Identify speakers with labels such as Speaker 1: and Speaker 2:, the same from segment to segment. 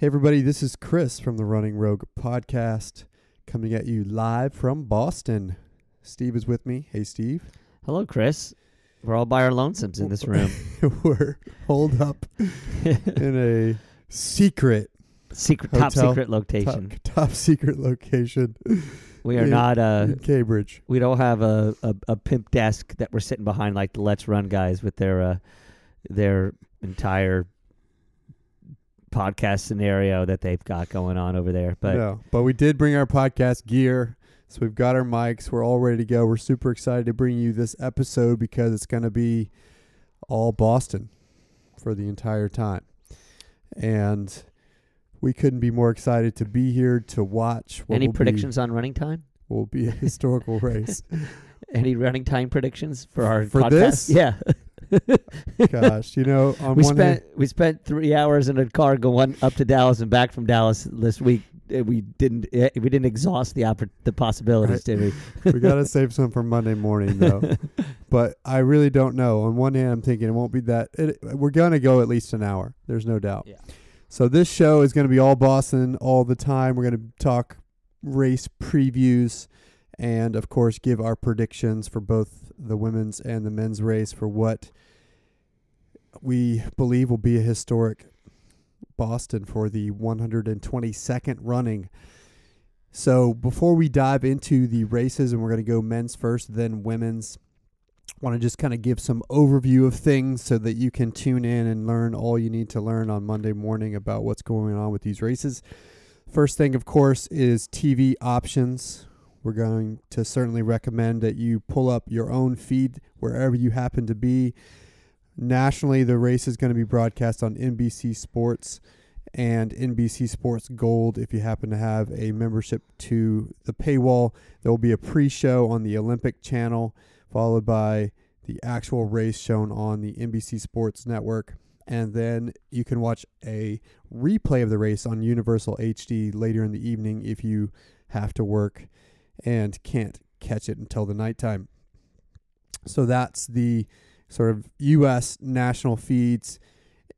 Speaker 1: Hey, everybody, this is Chris from the Running Rogue podcast coming at you live from Boston. Steve is with me. Hey, Steve.
Speaker 2: Hello, Chris. We're all by our lonesomes in this room.
Speaker 1: We're holed up in a secret,
Speaker 2: secret, top
Speaker 1: Hotel.
Speaker 2: secret
Speaker 1: top,
Speaker 2: location.
Speaker 1: top secret location
Speaker 2: we are
Speaker 1: in-
Speaker 2: not. Uh,
Speaker 1: in Cambridge.
Speaker 2: we don't have a, a a pimp desk that we're sitting behind like the Let's Run guys with their uh, their entire podcast scenario that they've got going on over there. But
Speaker 1: no, but we did bring our podcast gear. So we've got our mics. We're all ready to go. We're super excited to bring you this episode because it's going to be all Boston for the entire time. And we couldn't be more excited to be here to watch
Speaker 2: any
Speaker 1: will be-
Speaker 2: predictions on running time?
Speaker 1: will be a historical race.
Speaker 2: Any running time predictions for our
Speaker 1: For
Speaker 2: podcast?
Speaker 1: this?
Speaker 2: Yeah.
Speaker 1: Gosh, you know, on
Speaker 2: we
Speaker 1: one
Speaker 2: spent
Speaker 1: hand,
Speaker 2: we spent three hours in a car going up to Dallas and back from Dallas this week. Uh, We didn't uh, we didn't exhaust the oppor- the possibilities, did we?
Speaker 1: we got to save some for Monday morning though. but I really don't know. On one hand, I'm thinking it won't be that. It, we're gonna go at least an hour. There's no doubt.
Speaker 2: Yeah.
Speaker 1: So this show is gonna be all Boston all the time. We're gonna talk race previews, and of course, give our predictions for both the women's and the men's race for what we believe will be a historic Boston for the 122nd running. So before we dive into the races, and we're going to go men's first, then women's, want to just kind of give some overview of things so that you can tune in and learn all you need to learn on Monday morning about what's going on with these races. First thing, of course, is TV options. We're going to certainly recommend that you pull up your own feed wherever you happen to be. Nationally, the race is going to be broadcast on NBC Sports and NBC Sports Gold. If you happen to have a membership to the paywall, there will be a pre show on the Olympic channel, followed by the actual race shown on the NBC Sports Network. And then you can watch a replay of the race on Universal HD later in the evening if you have to work and can't catch it until the nighttime. So that's the sort of U.S. national feeds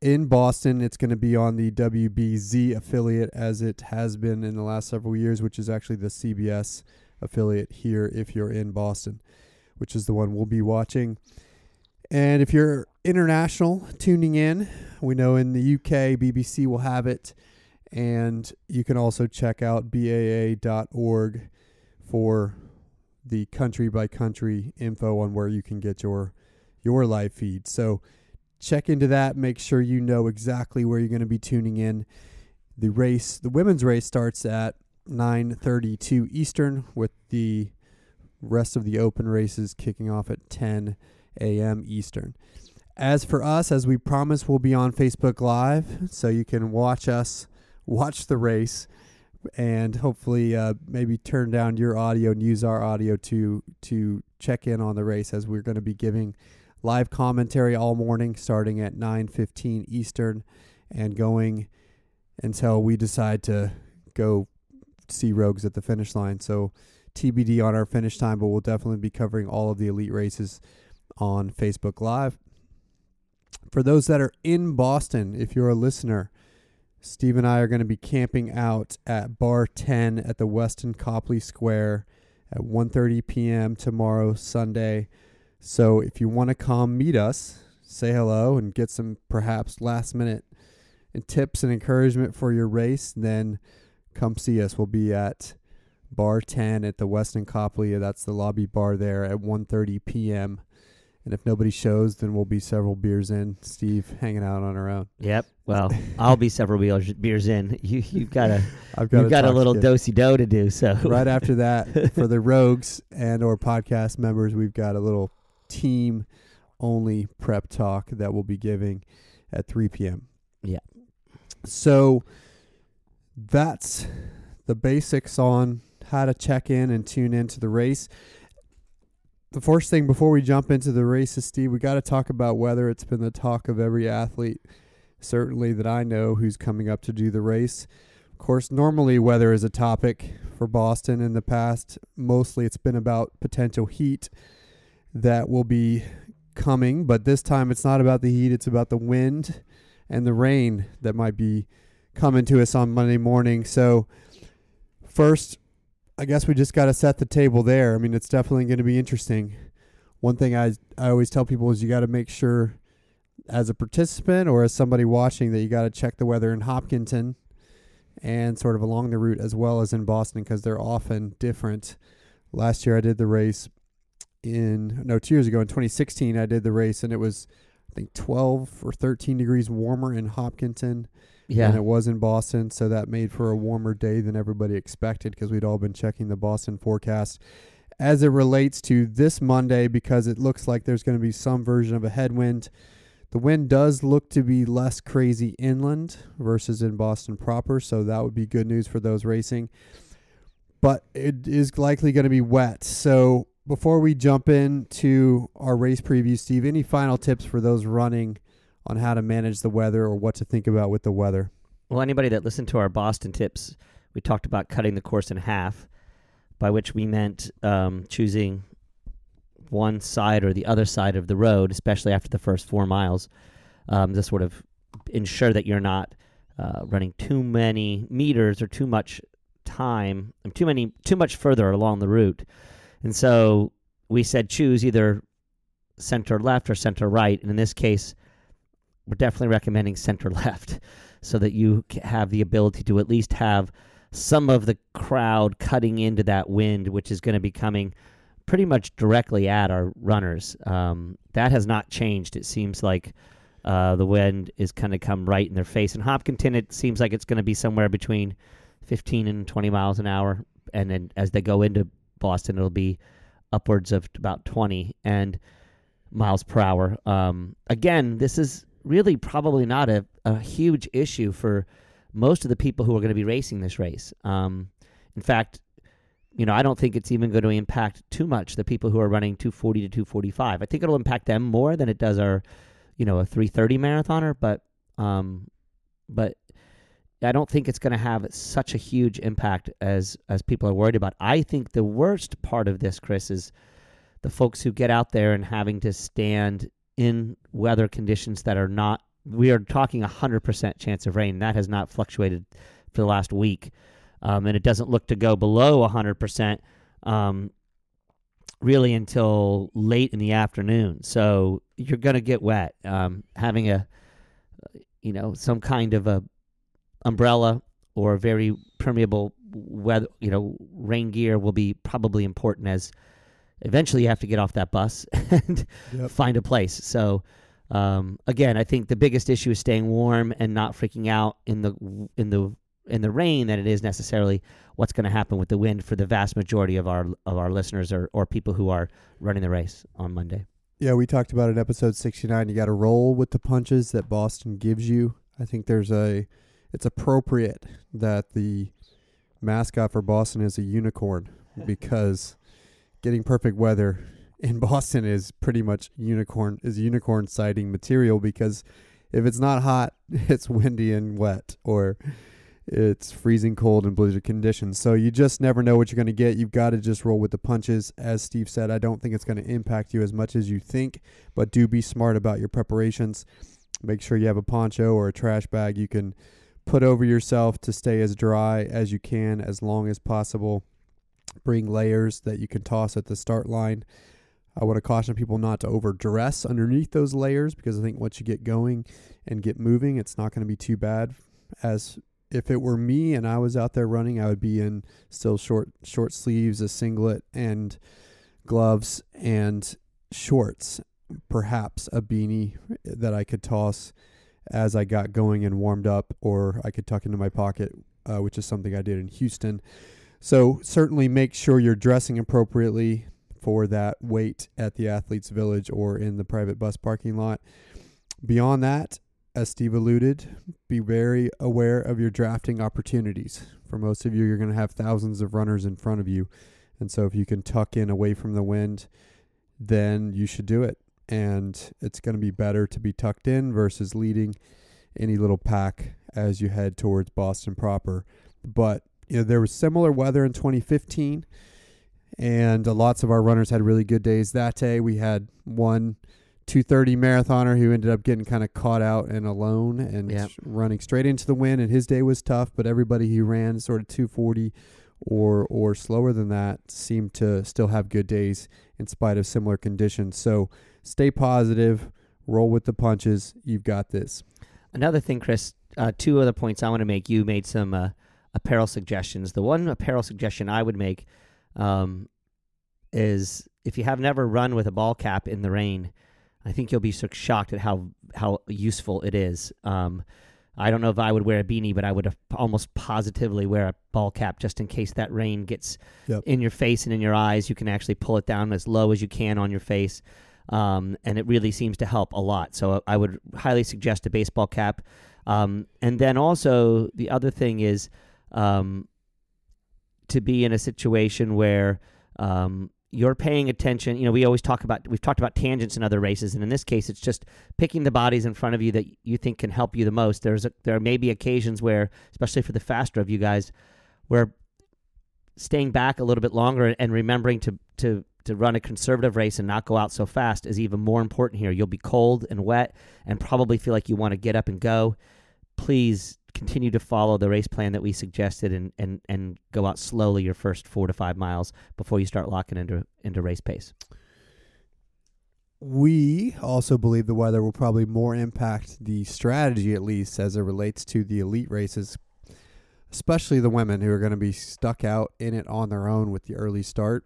Speaker 1: in Boston. It's going to be on the WBZ affiliate as it has been in the last several years, which is actually the CBS affiliate here if you're in Boston, which is the one we'll be watching. And if you're international tuning in, we know in the UK, BBC will have it. And you can also check out BAA.org for the country by country info on where you can get your your live feed. So check into that. Make sure you know exactly where you're going to be tuning in. The race, the women's race, starts at 9:32 Eastern, with the rest of the open races kicking off at 10 a.m. Eastern. As for us, as we promised, we'll be on Facebook Live, so you can watch us watch the race, and hopefully, uh, maybe turn down your audio and use our audio to to check in on the race, as we're going to be giving live commentary all morning starting at 9:15 Eastern and going until we decide to go see Rogues at the finish line. So TBD on our finish time, but we'll definitely be covering all of the elite races on Facebook Live. For those that are in Boston, if you're a listener, Steve and I are going to be camping out at Bar 10 at the Westin Copley Square at 1:30 p.m. tomorrow, Sunday. So if you want to come meet us, say hello and get some perhaps last minute and tips and encouragement for your race, then come see us. We'll be at Bar 10 at the Westin Copley. That's the lobby bar there at 1:30 p.m. And if nobody shows, then we'll be several beers in. Steve hanging out on our own.
Speaker 2: Yep. Well, I'll be several beers, beers in. You you've got a
Speaker 1: I've got
Speaker 2: you've got a little dosey do to do. So
Speaker 1: right after that for the rogues and or podcast members we've got a little team only prep talk that we'll be giving at 3 p.m
Speaker 2: Yeah.
Speaker 1: so that's the basics on how to check in and tune into the race the first thing before we jump into the races steve we got to talk about weather it's been the talk of every athlete certainly that i know who's coming up to do the race of course, normally weather is a topic for Boston in the past. Mostly it's been about potential heat that will be coming, but this time it's not about the heat, it's about the wind and the rain that might be coming to us on Monday morning. So, first, I guess we just got to set the table there. I mean, it's definitely going to be interesting. One thing I I always tell people is you got to make sure, as a participant or as somebody watching, that you got to check the weather in Hopkinton and sort of along the route as well as in Boston because they're often different. Last year I did the race in no two years ago in 2016 I did the race and it was I think 12 or 13 degrees warmer in Hopkinton
Speaker 2: Yeah.
Speaker 1: than it was in Boston, so that made for a warmer day than everybody expected because we'd all been checking the Boston forecast as it relates to this Monday because it looks like there's going to be some version of a headwind. The wind does look to be less crazy inland versus in Boston proper, so that would be good news for those racing. But it is likely going to be wet. So before we jump into our race preview, Steve, any final tips for those running on how to manage the weather or what to think about with the weather?
Speaker 2: Well, anybody that listened to our Boston tips, we talked about cutting the course in half, by which we meant um, choosing one side or the other side of the road, especially after the first four miles, um, to sort of ensure that you're not uh, running too many meters or too much time, too many, too much further along the route. And so we said choose either center left or center right. And in this case, we're definitely recommending center left so that you have the ability to at least have some of the crowd cutting into that wind, which is going to be coming pretty much directly at our runners. Um, that has not changed. It seems like uh, the wind is going to come right in their face. In Hopkinton, it seems like it's going to be somewhere between 15 and 20 miles an hour. And then as they go into Boston, it'll be upwards of about 20 and miles per hour. Um, again, this is really probably not a, a huge issue for most of the people who are going to be racing this race. Um, in fact, you know, I don't think it's even going to impact too much the people who are running 240 to 245. I think it'll impact them more than it does our, you know, a 330 marathoner. But, um, but I don't think it's going to have such a huge impact as as people are worried about. I think the worst part of this, Chris, is the folks who get out there and having to stand in weather conditions that are not. We are talking a hundred percent chance of rain. That has not fluctuated for the last week, um, and it doesn't look to go below a hundred percent um, really until late in the afternoon. So you're going to get wet. Um, having a, you know, some kind of a umbrella or very permeable weather, you know, rain gear will be probably important as eventually you have to get off that bus and
Speaker 1: Yep.
Speaker 2: find a place. So um, again, I think the biggest issue is staying warm and not freaking out in the in the in the rain than it is necessarily what's going to happen with the wind for the vast majority of our of our listeners or, or people who are running the race on Monday.
Speaker 1: Yeah, we talked about in episode 69. You got to roll with the punches that Boston gives you. I think there's a it's appropriate that the mascot for Boston is a unicorn because getting perfect weather in Boston is pretty much unicorn is unicorn sighting material because if it's not hot, it's windy and wet or it's freezing cold and blizzard conditions. So you just never know what you're going to get. You've got to just roll with the punches. As Steve said, I don't think it's going to impact you as much as you think, but do be smart about your preparations. Make sure you have a poncho or a trash bag you can put over yourself to stay as dry as you can as long as possible. Bring layers that you can toss at the start line. I want to caution people not to overdress underneath those layers because I think once you get going and get moving, it's not going to be too bad. As if it were me and I was out there running, I would be in still short short sleeves, a singlet, and gloves and shorts. Perhaps a beanie that I could toss as I got going and warmed up, or I could tuck into my pocket, uh, which is something I did in Houston. So certainly make sure you're dressing appropriately for that wait at the athletes village or in the private bus parking lot. Beyond that, as Steve alluded, be very aware of your drafting opportunities. For most of you, you're going to have thousands of runners in front of you. And so if you can tuck in away from the wind, then you should do it. And it's going to be better to be tucked in versus leading any little pack as you head towards Boston proper. But you know, there was similar weather in 2015 and uh, lots of our runners had really good days that day. We had one 230 marathoner who ended up getting kind of caught out and alone and
Speaker 2: Yep.
Speaker 1: running straight into the wind. And his day was tough, but everybody who ran sort of 240 or or slower than that seemed to still have good days in spite of similar conditions. So stay positive, roll with the punches. You've got this.
Speaker 2: Another thing, Chris. Uh, two other points I want to make. You made some uh, apparel suggestions. The one apparel suggestion I would make um, is if you have never run with a ball cap in the rain, I think you'll be so shocked at how how useful it is. Um, I don't know if I would wear a beanie, but I would almost positively wear a ball cap just in case that rain gets
Speaker 1: Yep.
Speaker 2: in your face and in your eyes. You can actually pull it down as low as you can on your face, um, and it really seems to help a lot. So I would highly suggest a baseball cap. Um, and then also the other thing is um, to be in a situation where um, you're paying attention. You know, we always talk about we've talked about tangents in other races, and in this case, it's just picking the bodies in front of you that you think can help you the most. There's a, there may be occasions where, especially for the faster of you guys, where staying back a little bit longer and remembering to to to run a conservative race and not go out so fast is even more important here. You'll be cold and wet and probably feel like you want to get up and go. Please continue to follow the race plan that we suggested and, and, and go out slowly your first four to five miles before you start locking into into race pace.
Speaker 1: We also believe the weather will probably more impact the strategy, at least as it relates to the elite races, especially the women who are going to be stuck out in it on their own with the early start.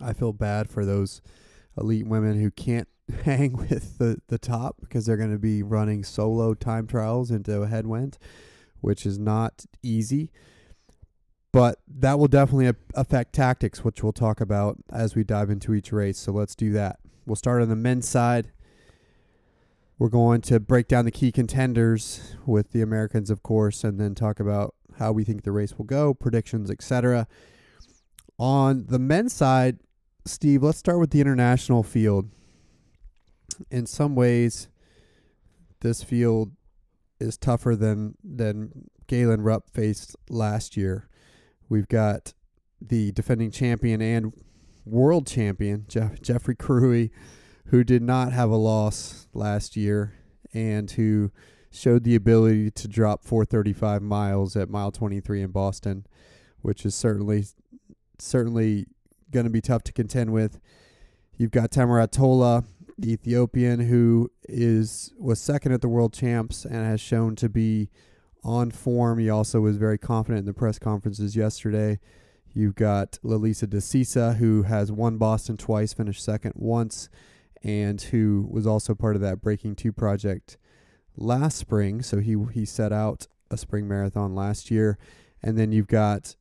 Speaker 1: I feel bad for those elite women who can't hang with the, the top because they're going to be running solo time trials into a headwind, which is not easy. But that will definitely affect tactics, which we'll talk about as we dive into each race. So let's do that. We'll start on the men's side. We're going to break down the key contenders with the Americans, of course, and then talk about how we think the race will go, predictions, etc. On the men's side, Steve, let's start with the international field. In some ways, this field is tougher than than Galen Rupp faced last year. We've got the defending champion and world champion Jeff, Geoffrey Kirui, who did not have a loss last year and who showed the ability to drop 435 miles at mile 23 in Boston, which is certainly certainly going to be tough to contend with. You've got Tamirat Tola, the Ethiopian, who is was second at the World Champs and has shown to be on form. He also was very confident in the press conferences yesterday. You've got Lelisa Desisa, who has won Boston twice, finished second once, and who was also part of that Breaking Two project last spring. So he he set out a spring marathon last year, and then you've got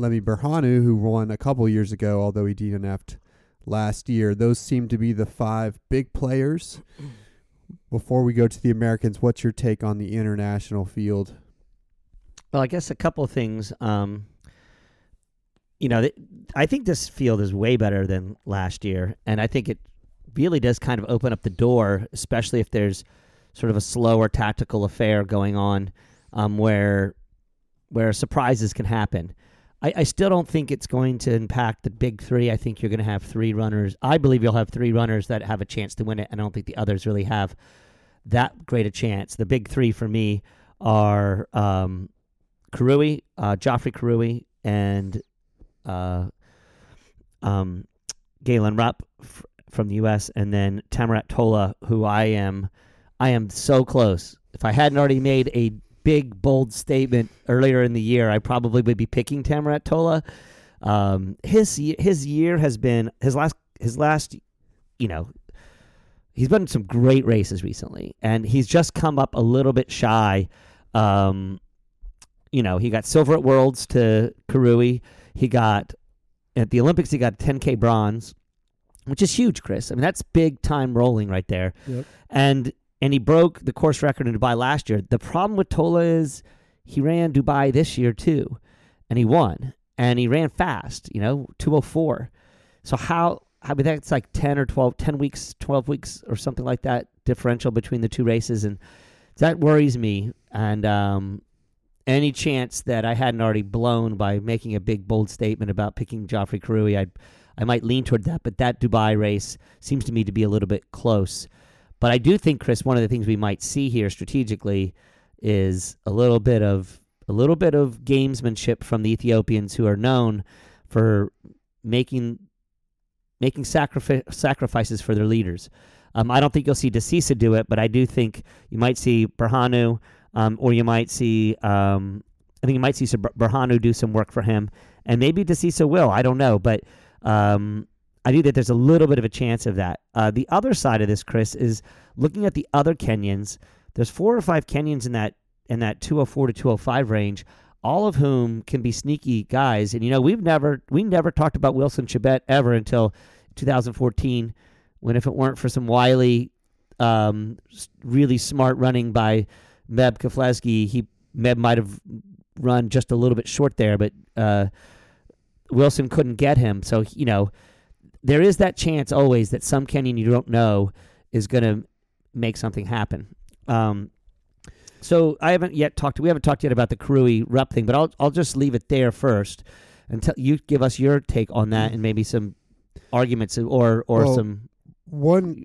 Speaker 1: Lemi Berhanu, who won a couple years ago, although he DNF'd last year. Those seem to be the five big players. Before we go to the Americans, what's your take on the international field?
Speaker 2: Well, I guess a couple of things. Um, you know, th- I think this field is way better than last year, and I think it really does kind of open up the door, especially if there's sort of a slower tactical affair going on, um, where where surprises can happen. I, I still don't think it's going to impact the big three. I think you're going to have three runners. I believe you'll have three runners that have a chance to win it. I don't think the others really have that great a chance. The big three for me are um, Kirui, uh, Geoffrey Kirui, and uh, um, Galen Rupp f- from the U.S., and then Tamirat Tola, who I am, I am so close. If I hadn't already made a big bold statement earlier in the year, I probably would be picking Tamirat Tola. Um, his his year has been his last his last, you know, he's been in some great races recently, and he's just come up a little bit shy. Um, you know, he got silver at Worlds to Kirui. He got at the Olympics. He got 10k bronze, which is huge, Chris. I mean, that's big time rolling right there.
Speaker 1: Yep.
Speaker 2: And and he broke the course record in Dubai last year. The problem with Tola is he ran Dubai this year too, and he won, and he ran fast. You know, 204. So how? I mean, that's like 10 or 12, 10 weeks, 12 weeks or something like that differential between the two races. And that worries me. And um, any chance that I hadn't already blown by making a big, bold statement about picking Geoffrey Kirui, I'd, I might lean toward that, but that Dubai race seems to me to be a little bit close. But I do think, Chris, one of the things we might see here strategically is a little bit of a little bit of gamesmanship from the Ethiopians who are known for making making sacrifice, sacrifices for their leaders. Um, I don't think you'll see Desisa do it, but I do think you might see Berhanu, um, or you might see um, I think you might see Berhanu do some work for him, and maybe Desisa will. I don't know, but um, I think that there's a little bit of a chance of that. Uh, the other side of this, Chris, is looking at the other Kenyans. There's four or five Kenyans in that in that 204 to 205 range, all of whom can be sneaky guys. And you know, we've never we never talked about Wilson Chebet ever until 2014, when if it weren't for some wily, um, really smart running by Meb Keflezighi, he Meb might have run just a little bit short there, but uh, Wilson couldn't get him. So you know, there is that chance always that some Kenyan you don't know is going to make something happen. Um, so I haven't yet talked. We haven't talked yet about the Kirui Rupp thing, but I'll I'll just leave it there first, until you give us your take on that and maybe some arguments or or
Speaker 1: Well,
Speaker 2: some.
Speaker 1: One,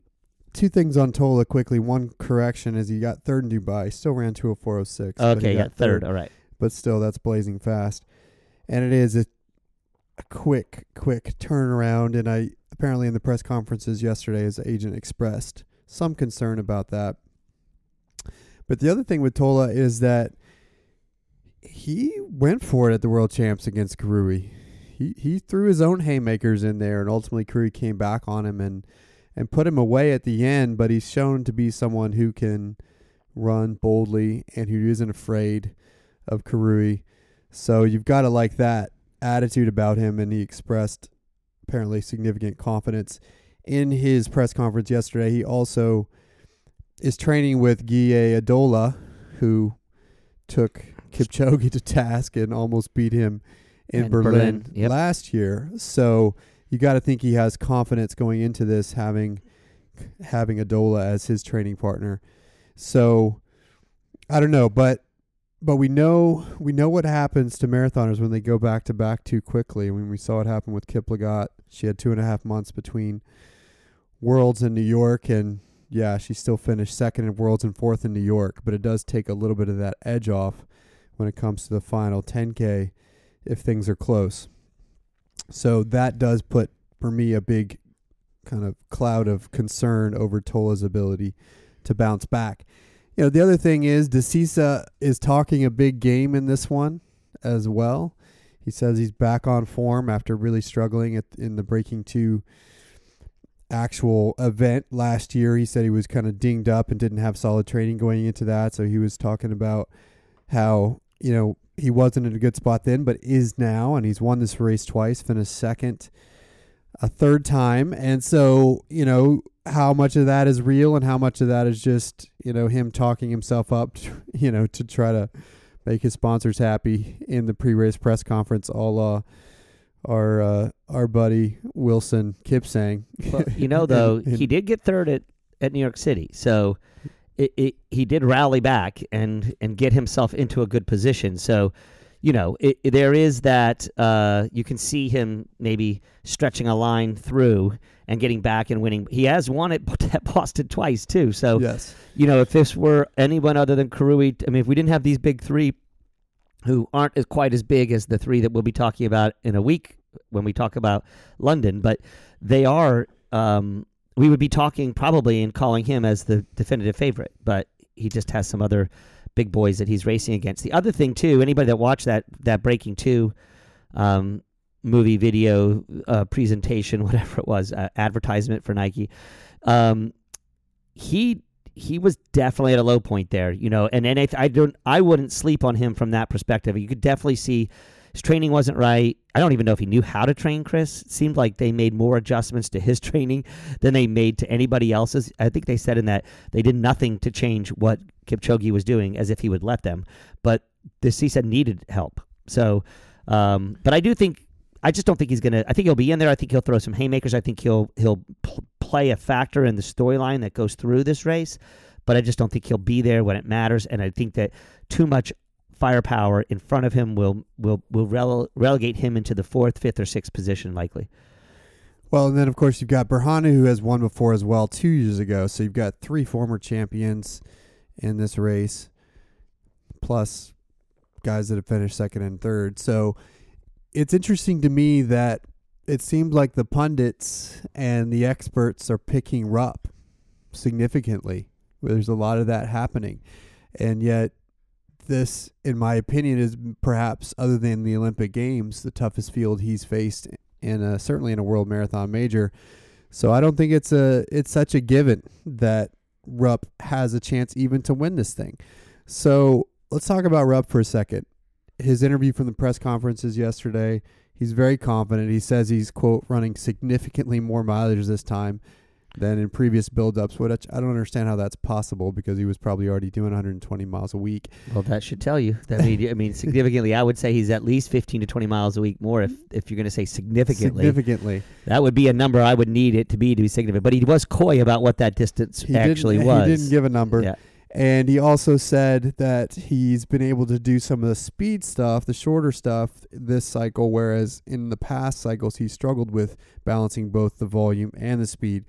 Speaker 1: two things on Tola quickly. One correction is he got third in Dubai. Still ran 20406. but he
Speaker 2: Okay, yeah, third. All right.
Speaker 1: but still that's blazing fast. And it is a, a quick, quick turnaround. And I apparently in the press conferences yesterday, his agent expressed some concern about that. But the other thing with Tola is that he went for it at the World Champs against Kirui. He he threw his own haymakers in there, and ultimately Kirui came back on him and and put him away at the end. But he's shown to be someone who can run boldly and who isn't afraid of Kirui. So you've got to like that attitude about him, and he expressed apparently significant confidence in his press conference yesterday. He also is training with Guye Adola, who took Kipchoge to task and almost beat him in
Speaker 2: In
Speaker 1: Berlin,
Speaker 2: Berlin, yep.
Speaker 1: last year. So you got to think he has confidence going into this, having having Adola as his training partner. So I don't know, but but we know we know what happens to marathoners when they go back to back too quickly. Mean, we saw it happen with Kiplagat, She had two and a half months between Worlds in New York, and yeah, she still finished second in Worlds and fourth in New York. But it does take a little bit of that edge off when it comes to the final 10k if things are close. So that does put for me a big kind of cloud of concern over Tola's ability to bounce back. You know, the other thing is Desisa is talking a big game in this one as well. He says he's back on form after really struggling at, in the Breaking 2 actual event last year. He said he was kind of dinged up and didn't have solid training going into that. So he was talking about how, you know, he wasn't in a good spot then, but is now. And he's won this race twice, finished second a third time. And so, you know, how much of that is real and how much of that is just, you know, him talking himself up, you know, to try to make his sponsors happy in the pre-race press conference, a la our uh, our buddy Wilson Kipsang.
Speaker 2: Well, you know, though,
Speaker 1: And- and-
Speaker 2: he did get third at, at New York City, so it, it, he did rally back and and get himself into a good position. So, you know, it, it- there is that uh, you can see him maybe stretching a line through and getting back and winning. He has won at, at Boston twice too. So,
Speaker 1: yes.
Speaker 2: you know, if this were anyone other than Kirui, I mean, if we didn't have these big three who aren't as quite as big as the three that we'll be talking about in a week when we talk about London, but they are, um, we would be talking probably and calling him as the definitive favorite, but he just has some other big boys that he's racing against. The other thing, too, anybody that watched that, that Breaking Two um, movie, video, uh, presentation, whatever it was, uh, advertisement for Nike, um, he he was definitely at a low point there, you know. And and I, I don't I wouldn't sleep on him from that perspective. You could definitely see his training wasn't right. I don't even know if he knew how to train Chris. It seemed like they made more adjustments to his training than they made to anybody else's. I think they said in that they did nothing to change what Kipchoge was doing, as if he would let them. But Desisa needed help. So, um, but I do think I just don't think he's gonna. I think he'll be in there. I think he'll throw some haymakers. I think he'll he'll pl- play a factor in the storyline that goes through this race. But I just don't think he'll be there when it matters. And I think that too much firepower in front of him will will will rele- relegate him into the fourth, fifth, or sixth position likely.
Speaker 1: Well, and then of course you've got Berhanu who has won before as well two years ago. So you've got three former champions in this race, plus guys that have finished second and third. So it's interesting to me that it seems like the pundits and the experts are picking Rupp significantly. There's a lot of that happening, and yet this, in my opinion, is perhaps other than the Olympic Games, the toughest field he's faced in a, certainly in a world marathon major. So I don't think it's a it's such a given that Rupp has a chance even to win this thing. So let's talk about Rupp for a second. His interview from the press conferences yesterday, he's very confident. He says he's quote running significantly more mileage this time than in previous buildups. Which I don't understand how that's possible because he was probably already doing 120 miles a week.
Speaker 2: Well, that should tell you. That I mean, I mean, significantly, I would say he's at least 15 to 20 miles a week more. If if you're going to say significantly,
Speaker 1: Significantly,
Speaker 2: that would be a number I would need it to be to be significant. But he was coy about what that distance
Speaker 1: he
Speaker 2: actually was.
Speaker 1: He didn't give a number.
Speaker 2: Yeah.
Speaker 1: And he also said that he's been able to do some of the speed stuff, the shorter stuff this cycle, whereas in the past cycles he struggled with balancing both the volume and the speed.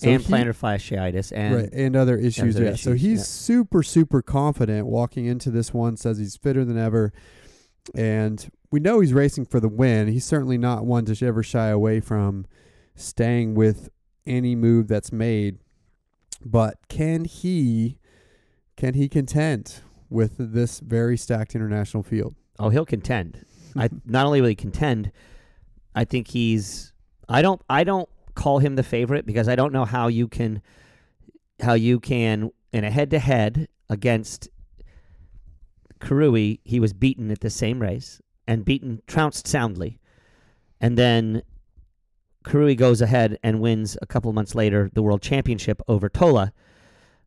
Speaker 1: So
Speaker 2: and
Speaker 1: he-
Speaker 2: plantar fasciitis and
Speaker 1: right, and other issues.
Speaker 2: other
Speaker 1: yeah. so he's
Speaker 2: yeah.
Speaker 1: super, super confident walking into this one, says he's fitter than ever. And we know he's racing for the win. He's certainly not one to ever shy away from staying with any move that's made. But can he can he contend with this very stacked international field?
Speaker 2: Oh, he'll contend. I not only will he contend, I think he's. I don't. I don't call him the favorite because I don't know how you can, how you can in a head to head against Kirui. He was beaten at the same race and beaten, trounced soundly, and then Kirui goes ahead and wins a couple months later the world championship over Tola.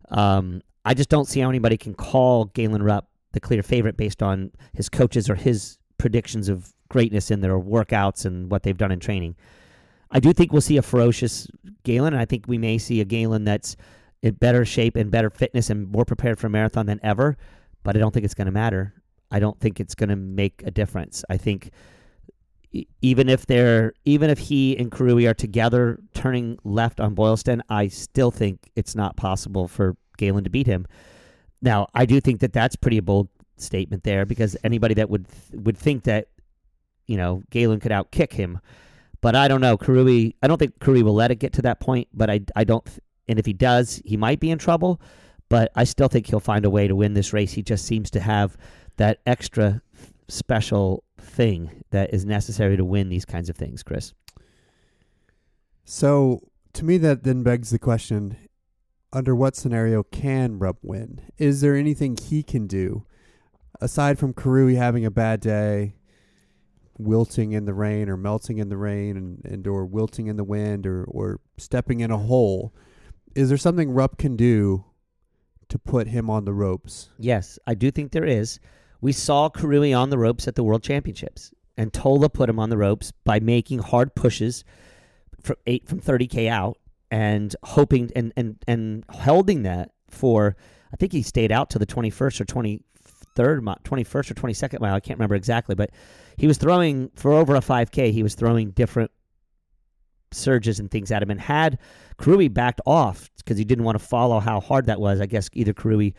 Speaker 2: Um, I just don't see how anybody can call Galen Rupp the clear favorite based on his coaches or his predictions of greatness in their workouts and what they've done in training. I do think we'll see a ferocious Galen, and I think we may see a Galen that's in better shape and better fitness and more prepared for a marathon than ever. But I don't think it's going to matter. I don't think it's going to make a difference. I think even if they're even if he and Kirui are together turning left on Boylston, I still think it's not possible for Galen to beat him. Now, I do think that that's pretty bold statement there because anybody that would would think that you know Galen could outkick him, but I don't know. Kirui, I don't think Kirui will let it get to that point. But I I don't, and if he does, he might be in trouble. But I still think he'll find a way to win this race. He just seems to have that extra special thing that is necessary to win these kinds of things, Chris.
Speaker 1: So to me, that then begs the question: Under what scenario can Rupp win? Is there anything he can do aside from Kirui having a bad day, wilting in the rain, or melting in the rain, and, and or wilting in the wind, or or stepping in a hole? Is there something Rupp can do to put him on the ropes?
Speaker 2: Yes, I do think there is. We saw Kirui on the ropes at the World Championships, and Tola put him on the ropes by making hard pushes from eight from 30k out and hoping and and and holding that for. I think he stayed out to the 21st or 23rd, mi- 21st or 22nd mile. I can't remember exactly, but he was throwing for over a 5k. He was throwing different surges and things at him, and had Kirui backed off because he didn't want to follow how hard that was. I guess either Kirui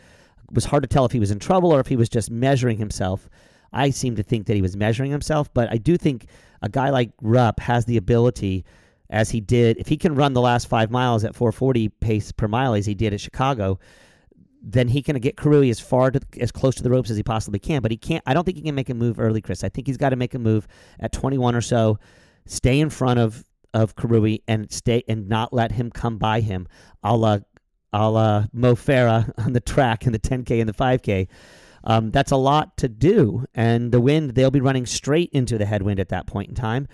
Speaker 2: was hard to tell if he was in trouble or if he was just measuring himself. I seem to think that he was measuring himself, but I do think a guy like Rupp has the ability, as he did, if he can run the last five miles at 440 pace per mile as he did at Chicago, then he can get Kirui as far to, as close to the ropes as he possibly can. But he can't. I don't think he can make a move early, Chris. I think he's got to make a move at 21 or so, stay in front of of Kirui and stay and not let him come by him, a la a la Mo Farah on the track in the 10K and the 5K. Um, that's a lot to do. And the wind, they'll be running straight into the headwind at that point in time.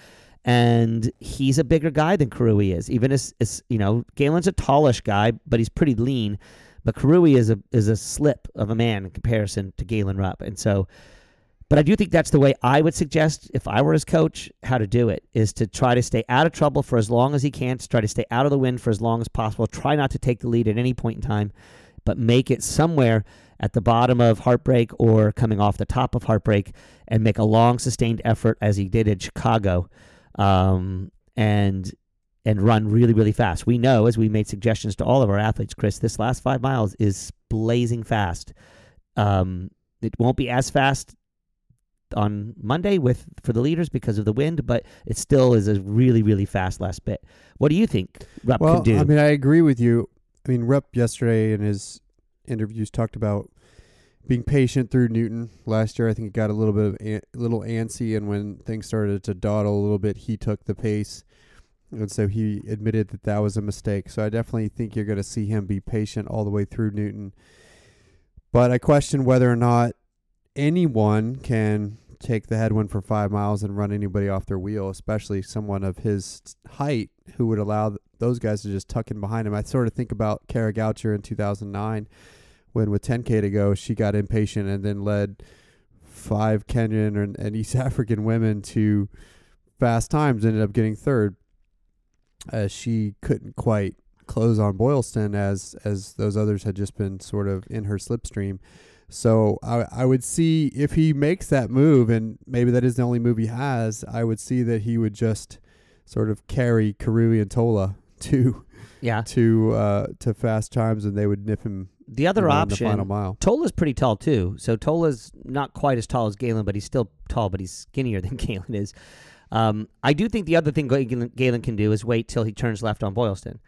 Speaker 2: And he's a bigger guy than Kirui is. Even as, as you know, Galen's a tallish guy, but he's pretty lean. But Kirui is a is a slip of a man in comparison to Galen Rupp. And so but I do think that's the way I would suggest, if I were his coach, how to do it is to try to stay out of trouble for as long as he can, to try to stay out of the wind for as long as possible. Try not to take the lead at any point in time, but make it somewhere at the bottom of Heartbreak or coming off the top of Heartbreak and make a long, sustained effort as he did in Chicago. Um, and and run really, really fast. We know, as we made suggestions to all of our athletes, Chris, this last five miles is blazing fast. Um, it won't be as fast on Monday with for the leaders because of the wind, but it still is a really, really fast last bit. What do you think Rupp
Speaker 1: well,
Speaker 2: can do?
Speaker 1: I mean, I agree with you. I mean, Rupp yesterday in his interviews talked about being patient through Newton. Last year, I think it got a little bit of a little antsy, and when things started to dawdle a little bit, he took the pace, and so he admitted that that was a mistake. So I definitely think you're going to see him be patient all the way through Newton. But I question whether or not anyone can take the headwind for five miles and run anybody off their wheel, especially someone of his height who would allow th- those guys to just tuck in behind him. I sort of think about Kara Goucher in 2009 when with 10K to go, she got impatient and then led five Kenyan and, and East African women to fast times, ended up getting third as she couldn't quite close on Boylston as as those others had just been sort of in her slipstream. So I I would see if he makes that move and maybe that is the only move he has, I would see that he would just sort of carry Kirui and Tola to
Speaker 2: yeah.
Speaker 1: to uh to fast times and they would nip him
Speaker 2: The other
Speaker 1: you know, in
Speaker 2: option,
Speaker 1: the final mile.
Speaker 2: Tola's pretty tall too. So Tola's not quite as tall as Galen, but he's still tall, but he's skinnier than Galen is. Um, I do think the other thing Galen, can do is wait till he turns left on Boylston,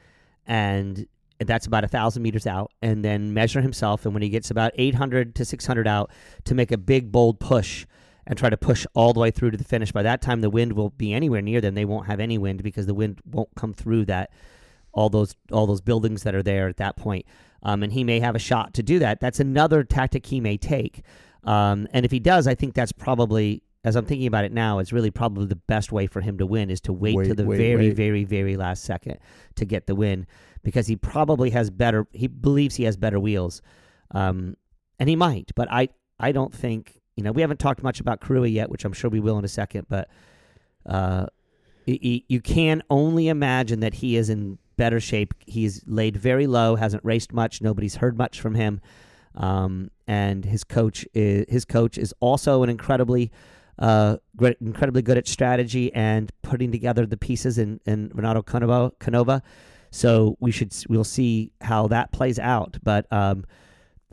Speaker 2: and that's about a thousand meters out, and then measure himself. And when he gets about 800 to 600 out, to make a big bold push and try to push all the way through to the finish. By that time, the wind will be anywhere near them. They won't have any wind because the wind won't come through that all those all those buildings that are there at that point. Um, and he may have a shot to do that. That's another tactic he may take. Um, and if he does, I think that's probably, as I'm thinking about it now, it's really probably the best way for him to win is to wait,
Speaker 1: Wait,
Speaker 2: to the
Speaker 1: wait,
Speaker 2: very,
Speaker 1: wait.
Speaker 2: very, very last second to get the win because he probably has better. He believes he has better wheels, um, and he might. But I, I don't think you know. We haven't talked much about Kirui yet, which I'm sure we will in a second. But uh, y- y- you can only imagine that he is in better shape. He's laid very low, hasn't raced much. Nobody's heard much from him, um, and his coach is his coach is also an incredibly. Uh, incredibly good at strategy and putting together the pieces in, in Renato Canova, Canova. So we should we'll see how that plays out. But um,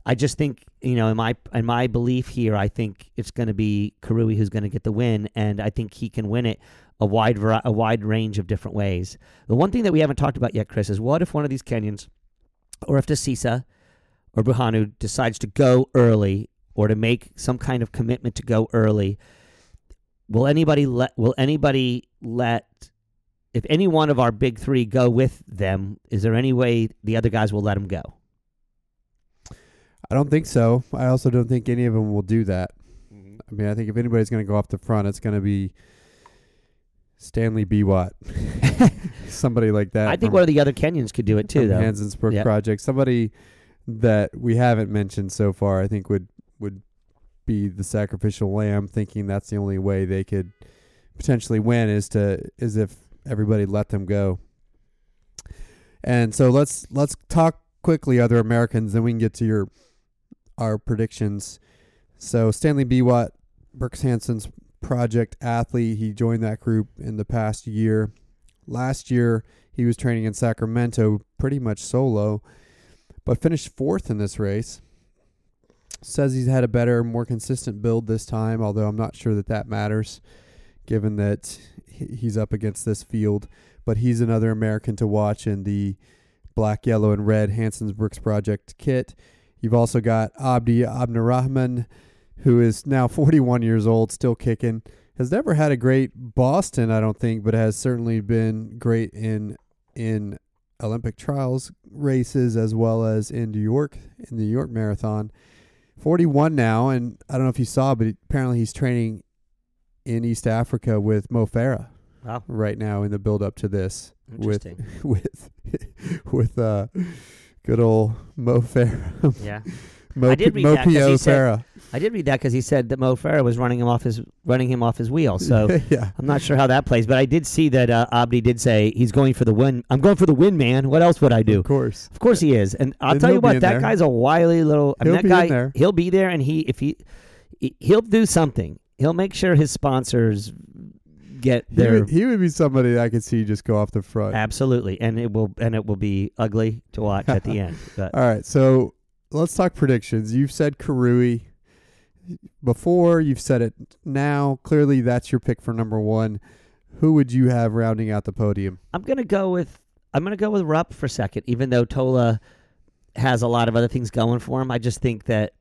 Speaker 2: I just think you know in my in my belief here, I think it's going to be Kirui who's going to get the win, and I think he can win it a wide vari- a wide range of different ways. The one thing that we haven't talked about yet, Chris, is what if one of these Kenyans, or if Desisa or Berhanu decides to go early or to make some kind of commitment to go early. Will anybody let will anybody let if any one of our big three go with them, is there any way the other guys will let them go?
Speaker 1: I don't think so. I also don't think any of them will do that. Mm-hmm. I mean, I think if anybody's going to go off the front, it's going to be Stanley Biwott, somebody like that.
Speaker 2: I think one of the other Kenyans could do it too, though.
Speaker 1: Hansensbrook
Speaker 2: Yeah.
Speaker 1: Project, somebody that we haven't mentioned so far. I think would would be the sacrificial lamb, thinking that's the only way they could potentially win is to is if everybody let them go. And so let's let's talk quickly other Americans, then we can get to your our predictions. So Stanley Biwott, Brooks Hanson's project athlete. He joined that group in the past year. Last year, he was training in Sacramento pretty much solo, but finished fourth in this race. Says he's had a better, more consistent build this time, although I'm not sure that that matters given that he's up against this field. But he's another American to watch in the black, yellow, and red Hanson's Brooks Project kit. You've also got Abdi Abdirahman, who is now 41 years old, still kicking. Has never had a great Boston, I don't think, but has certainly been great in in Olympic trials races as well as in New York in the New York Marathon. 41 now, and I don't know if you saw, but apparently he's training in East Africa with Mo Farah
Speaker 2: Wow,
Speaker 1: right now in the build up to this with
Speaker 2: interesting.
Speaker 1: with with uh good old Mo Farah.
Speaker 2: yeah,
Speaker 1: Mo,
Speaker 2: I did read
Speaker 1: Mo
Speaker 2: that 'cause he
Speaker 1: P.O.
Speaker 2: said-
Speaker 1: Farah.
Speaker 2: I did read that because he said that Mo Farah was running him off his running him off his wheel. So
Speaker 1: yeah.
Speaker 2: I'm not sure how that plays, but I did see that uh, Abdi did say he's going for the win. I'm going for the win, man. What else would I do?
Speaker 1: Of course.
Speaker 2: Of course he is, and I'll tell you what, that
Speaker 1: there.
Speaker 2: guy's a wily little. I mean,
Speaker 1: He'll
Speaker 2: that guy,
Speaker 1: there.
Speaker 2: he'll be there, and he if he he- he'll do something. He'll make sure his sponsors get
Speaker 1: He
Speaker 2: their
Speaker 1: would, he would be somebody that I could see just go off the front.
Speaker 2: absolutely, and it will and it will be ugly to watch at the end. But
Speaker 1: All right, so let's talk predictions. You've said Kirui before. You've said it now. Clearly, that's your pick for number one. Who would you have rounding out the podium?
Speaker 2: I'm gonna go with I'm gonna go with Rupp for second, even though Tola has a lot of other things going for him. I just think that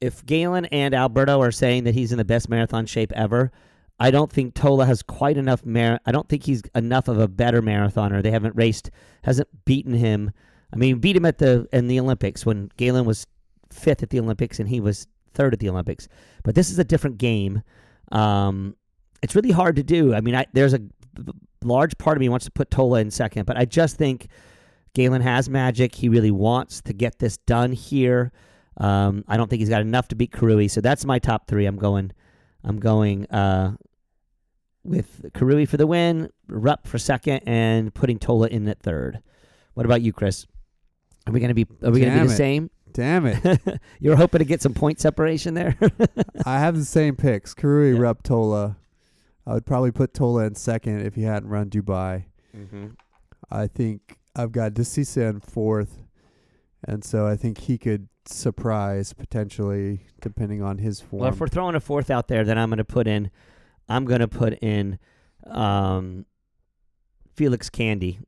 Speaker 2: if Galen and Alberto are saying that he's in the best marathon shape ever, I don't think Tola has quite enough. Mar- I don't think he's enough of a better marathoner. They haven't raced, hasn't beaten him. I mean, beat him at the in the Olympics when Galen was fifth at the Olympics and he was third at the Olympics. But this is a different game. Um, it's really hard to do. I mean, I, there's a large part of me wants to put Tola in second, but I just think Galen has magic. He really wants to get this done here. Um, I don't think he's got enough to beat Kirui, so that's my top three. I'm going, I'm going uh, with Kirui for the win, Rupp for second, and putting Tola in at third. What about you, Chris? Are we going to be? Are we going to be the
Speaker 1: it.
Speaker 2: same?
Speaker 1: Damn it!
Speaker 2: You're hoping to get some point separation there.
Speaker 1: I have the same picks: Kirui,
Speaker 2: Yeah.
Speaker 1: Rupp, Tola. I would probably put Tola in second if he hadn't run Dubai.
Speaker 2: mm-hmm.
Speaker 1: I think I've got Desisa in fourth, and so I think he could surprise potentially, depending on his form.
Speaker 2: Well, if we're throwing a fourth out there, then I'm going to put in, I'm going to put in, um, Felix Kandie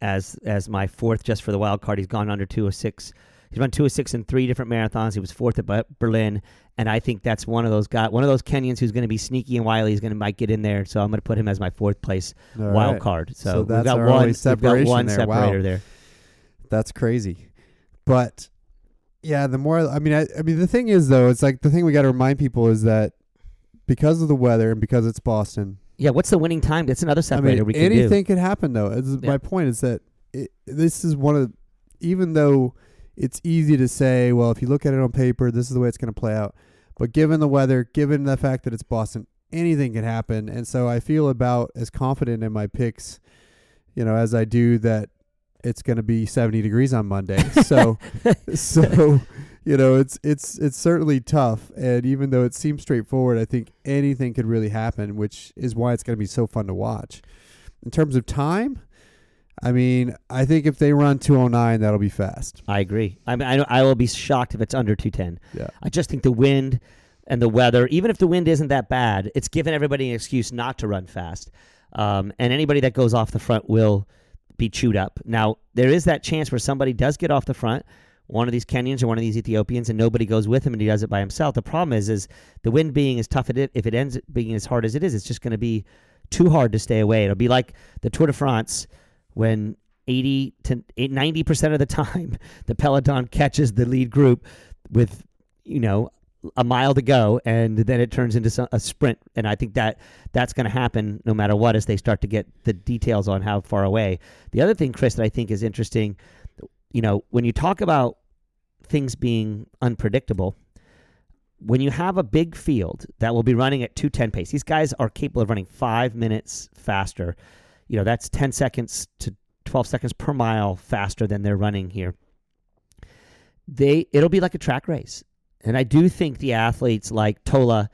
Speaker 2: as as my fourth just for the wild card. He's gone under two oh six. He's run two oh six in three different marathons. He was fourth at Berlin, and I think that's one of those guys, one of those Kenyans who's going to be sneaky and wily. He's going to might get in there, so I'm going to put him as my fourth place
Speaker 1: All
Speaker 2: wild
Speaker 1: right.
Speaker 2: card. So,
Speaker 1: So
Speaker 2: we've got one, we've got one
Speaker 1: there. Wow.
Speaker 2: separator there.
Speaker 1: That's crazy. But yeah, the more I mean, I, I mean, the thing is though, it's like the thing we got to remind people is that because of the weather and because it's Boston,
Speaker 2: Yeah, what's the winning time? That's another
Speaker 1: I mean,
Speaker 2: we can do.
Speaker 1: anything could happen though.
Speaker 2: Yeah.
Speaker 1: My point is that it, this is one of, even though it's easy to say, well, if you look at it on paper, this is the way it's going to play out. But given the weather, given the fact that it's Boston, anything can happen. And so I feel about as confident in my picks, you know, as I do that it's going to be 70 degrees on Monday. So, so, you know, it's it's it's certainly tough. And even though it seems straightforward, I think anything could really happen, which is why it's going to be so fun to watch. In terms of time, I mean, I think if they run 209, that'll be fast.
Speaker 2: I agree. I mean, I, I will be shocked if it's under 210.
Speaker 1: Yeah.
Speaker 2: I just think the wind and the weather, even if the wind isn't that bad, it's given everybody an excuse not to run fast. Um, and anybody that goes off the front will be chewed up. Now, there is that chance where somebody does get off the front, one of these Kenyans or one of these Ethiopians, and nobody goes with him and he does it by himself. The problem is, is the wind being as tough as it, if it ends up being as hard as it is, it's just going to be too hard to stay away. It'll be like the Tour de France when 80 to 90 percent of the time the peloton catches the lead group with you know a mile to go and then it turns into a sprint. And i think that that's going to happen no matter what as they start to get the details on how far away. The other thing chris that i think is interesting you know when you talk about things being unpredictable when you have a big field that will be running at 210 pace these guys are capable of running five minutes faster you know that's 10 seconds to 12 seconds per mile faster than they're running here. They it'll be like a track race. And i do think the athletes like tola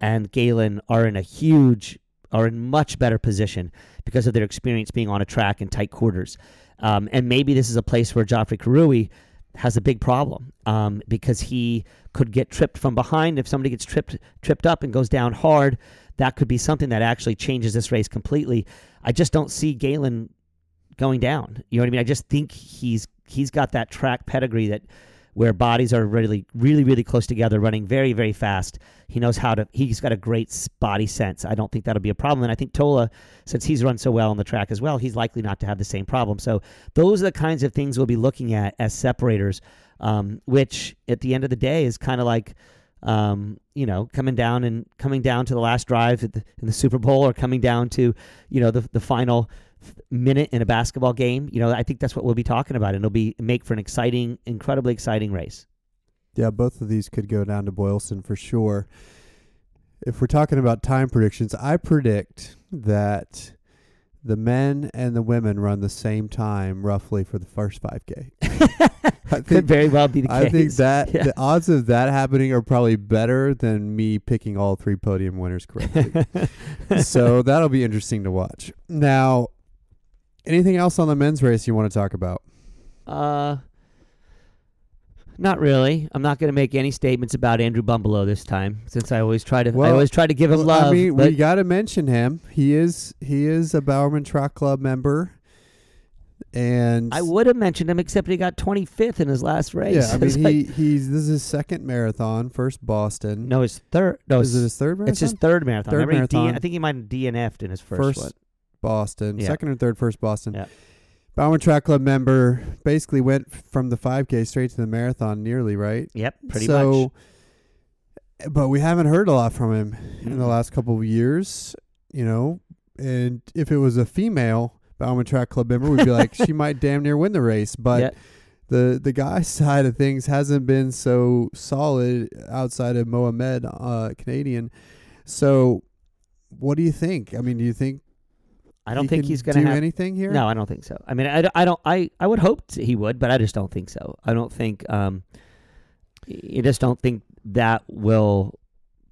Speaker 2: and galen are in a huge are in much better position because of their experience being on a track in tight quarters. Um, and maybe this is a place where Geoffrey Kirui has a big problem um, because he could get tripped from behind. If somebody gets tripped tripped up and goes down hard, that could be something that actually changes this race completely. I just don't see Galen going down. You know what I mean? I just think he's he's got that track pedigree that where bodies are really really really close together running very very fast. He knows how to he's got a great body sense. I don't think that'll be a problem and I think Tola since he's run so well on the track as well, he's likely not to have the same problem. So those are the kinds of things we'll be looking at as separators um, which at the end of the day is kind of like um, you know, coming down and coming down to the last drive the, in the Super Bowl, or coming down to, you know, the the final minute in a basketball game. You know, I think that's what we'll be talking about, and it'll be make for an exciting, incredibly exciting race.
Speaker 1: Yeah, both of these could go down to Boylston for sure. If we're talking about time predictions, I predict that the men and the women run the same time roughly for the first 5K. I
Speaker 2: Could
Speaker 1: think,
Speaker 2: very well be the case.
Speaker 1: I think that
Speaker 2: Yeah.
Speaker 1: the odds of that happening are probably better than me picking all three podium winners correctly. so that'll be interesting to watch. Now, anything else on the men's race you want to talk about?
Speaker 2: Uh, not really. I'm not going to make any statements about Andrew Bumbalo this time, since I always try to. I always try to give him
Speaker 1: Well,
Speaker 2: love.
Speaker 1: I mean, we got to mention him. He is he is a Bowerman Track Club member, and
Speaker 2: I would have mentioned him, except he got 25th in his last race.
Speaker 1: yeah, I mean he he's this is his second marathon, first Boston.
Speaker 2: no, his third. No,
Speaker 1: is it his third marathon?
Speaker 2: it's his third marathon.
Speaker 1: Third marathon.
Speaker 2: I think he might have DNF'd in his first,
Speaker 1: First
Speaker 2: one.
Speaker 1: Boston,
Speaker 2: Yeah.
Speaker 1: second or third, first Boston.
Speaker 2: Yeah.
Speaker 1: Bowerman Track Club member basically went from the 5K straight to the marathon, nearly right.
Speaker 2: Yep, pretty
Speaker 1: so, But we haven't heard a lot from him in the last couple of years, you know. And if it was a female Bowerman Track Club member, we'd be like, she might damn near win the race. But
Speaker 2: Yeah.
Speaker 1: the the guy side of things hasn't been so solid outside of Mohamed, uh, Canadian. So, what do you think? I mean, do you think
Speaker 2: I don't
Speaker 1: he
Speaker 2: think he's going to
Speaker 1: do
Speaker 2: have
Speaker 1: anything here?
Speaker 2: No, I don't think so. I mean, I, I don't. I, I would hope he would, but I just don't think so. I don't think. Um, I just don't think that will.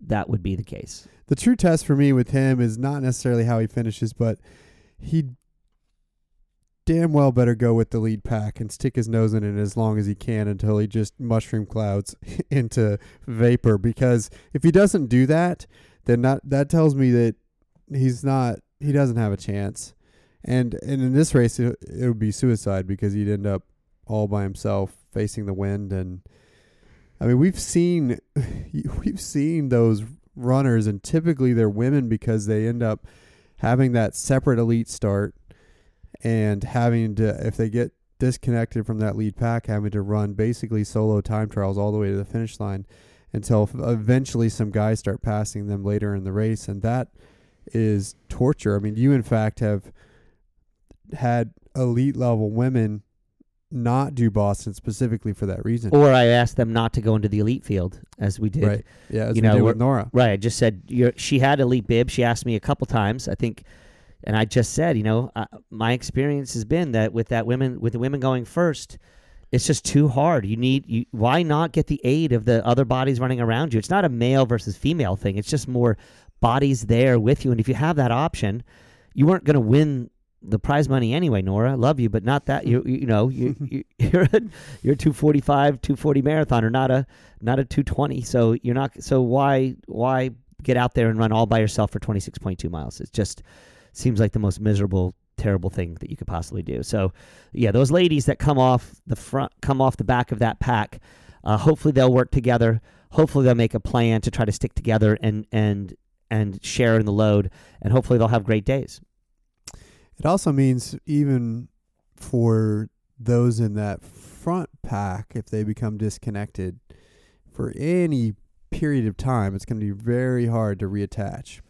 Speaker 2: That would be the case.
Speaker 1: the true test for me with him is not necessarily how he finishes, but he damn well better go with the lead pack and stick his nose in it as long as he can until he just mushroom clouds into vapor. Because if he doesn't do that, then not, that tells me that he's not he doesn't have a chance. And and in this race, it, it would be suicide because he'd end up all by himself facing the wind and. I mean, we've seen we've seen those runners, and typically they're women because they end up having that separate elite start and having to, if they get disconnected from that lead pack, having to run basically solo time trials all the way to the finish line until eventually some guys start passing them later in the race, and that is torture. I mean, you in fact have had elite level women not do Boston specifically for that reason.
Speaker 2: Or I asked them not to go into the elite field, as we did.
Speaker 1: Right. Yeah, as
Speaker 2: You
Speaker 1: we
Speaker 2: know,
Speaker 1: did with Nora.
Speaker 2: Right. I just said you're, she had elite bib. She asked me a couple times. I think, and I just said, you know, uh, my experience has been that with that women, with the women going first, it's just too hard. You need you. Why not get the aid of the other bodies running around you? It's not a male versus female thing. It's just more bodies there with you. And if you have that option, you weren't going to win the prize money anyway, Nora. Love you, but not that you you know you, you you're a, you're a 245 240 marathoner, not a not a 220. So you're not so why why get out there and run all by yourself for 26.2 miles? It just seems like the most miserable terrible thing that you could possibly do. So yeah, those ladies that come off the front come off the back of that pack, uh, hopefully they'll work together. Hopefully they'll make a plan to try to stick together and and and share in the load and hopefully they'll have great days.
Speaker 1: It also means even for those in that front pack, if they become disconnected for any period of time, it's going to be very hard to reattach.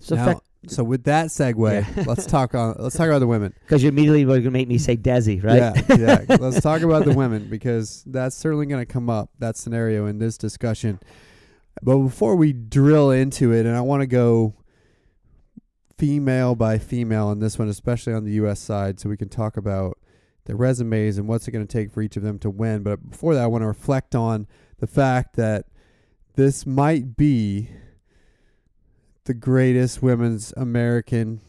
Speaker 2: So
Speaker 1: now, so with that segue,
Speaker 2: Yeah.
Speaker 1: let's talk on let's talk about the women.
Speaker 2: because you immediately were going to make me say Desi, right?
Speaker 1: Yeah, yeah. let's talk about the women because that's certainly going to come up that scenario in this discussion. But before we drill into it, and I want to go female by female on this one, especially on the U.S. side, so we can talk about their resumes and what's it going to take for each of them to win. But before that, I want to reflect on the fact that this might be the greatest women's American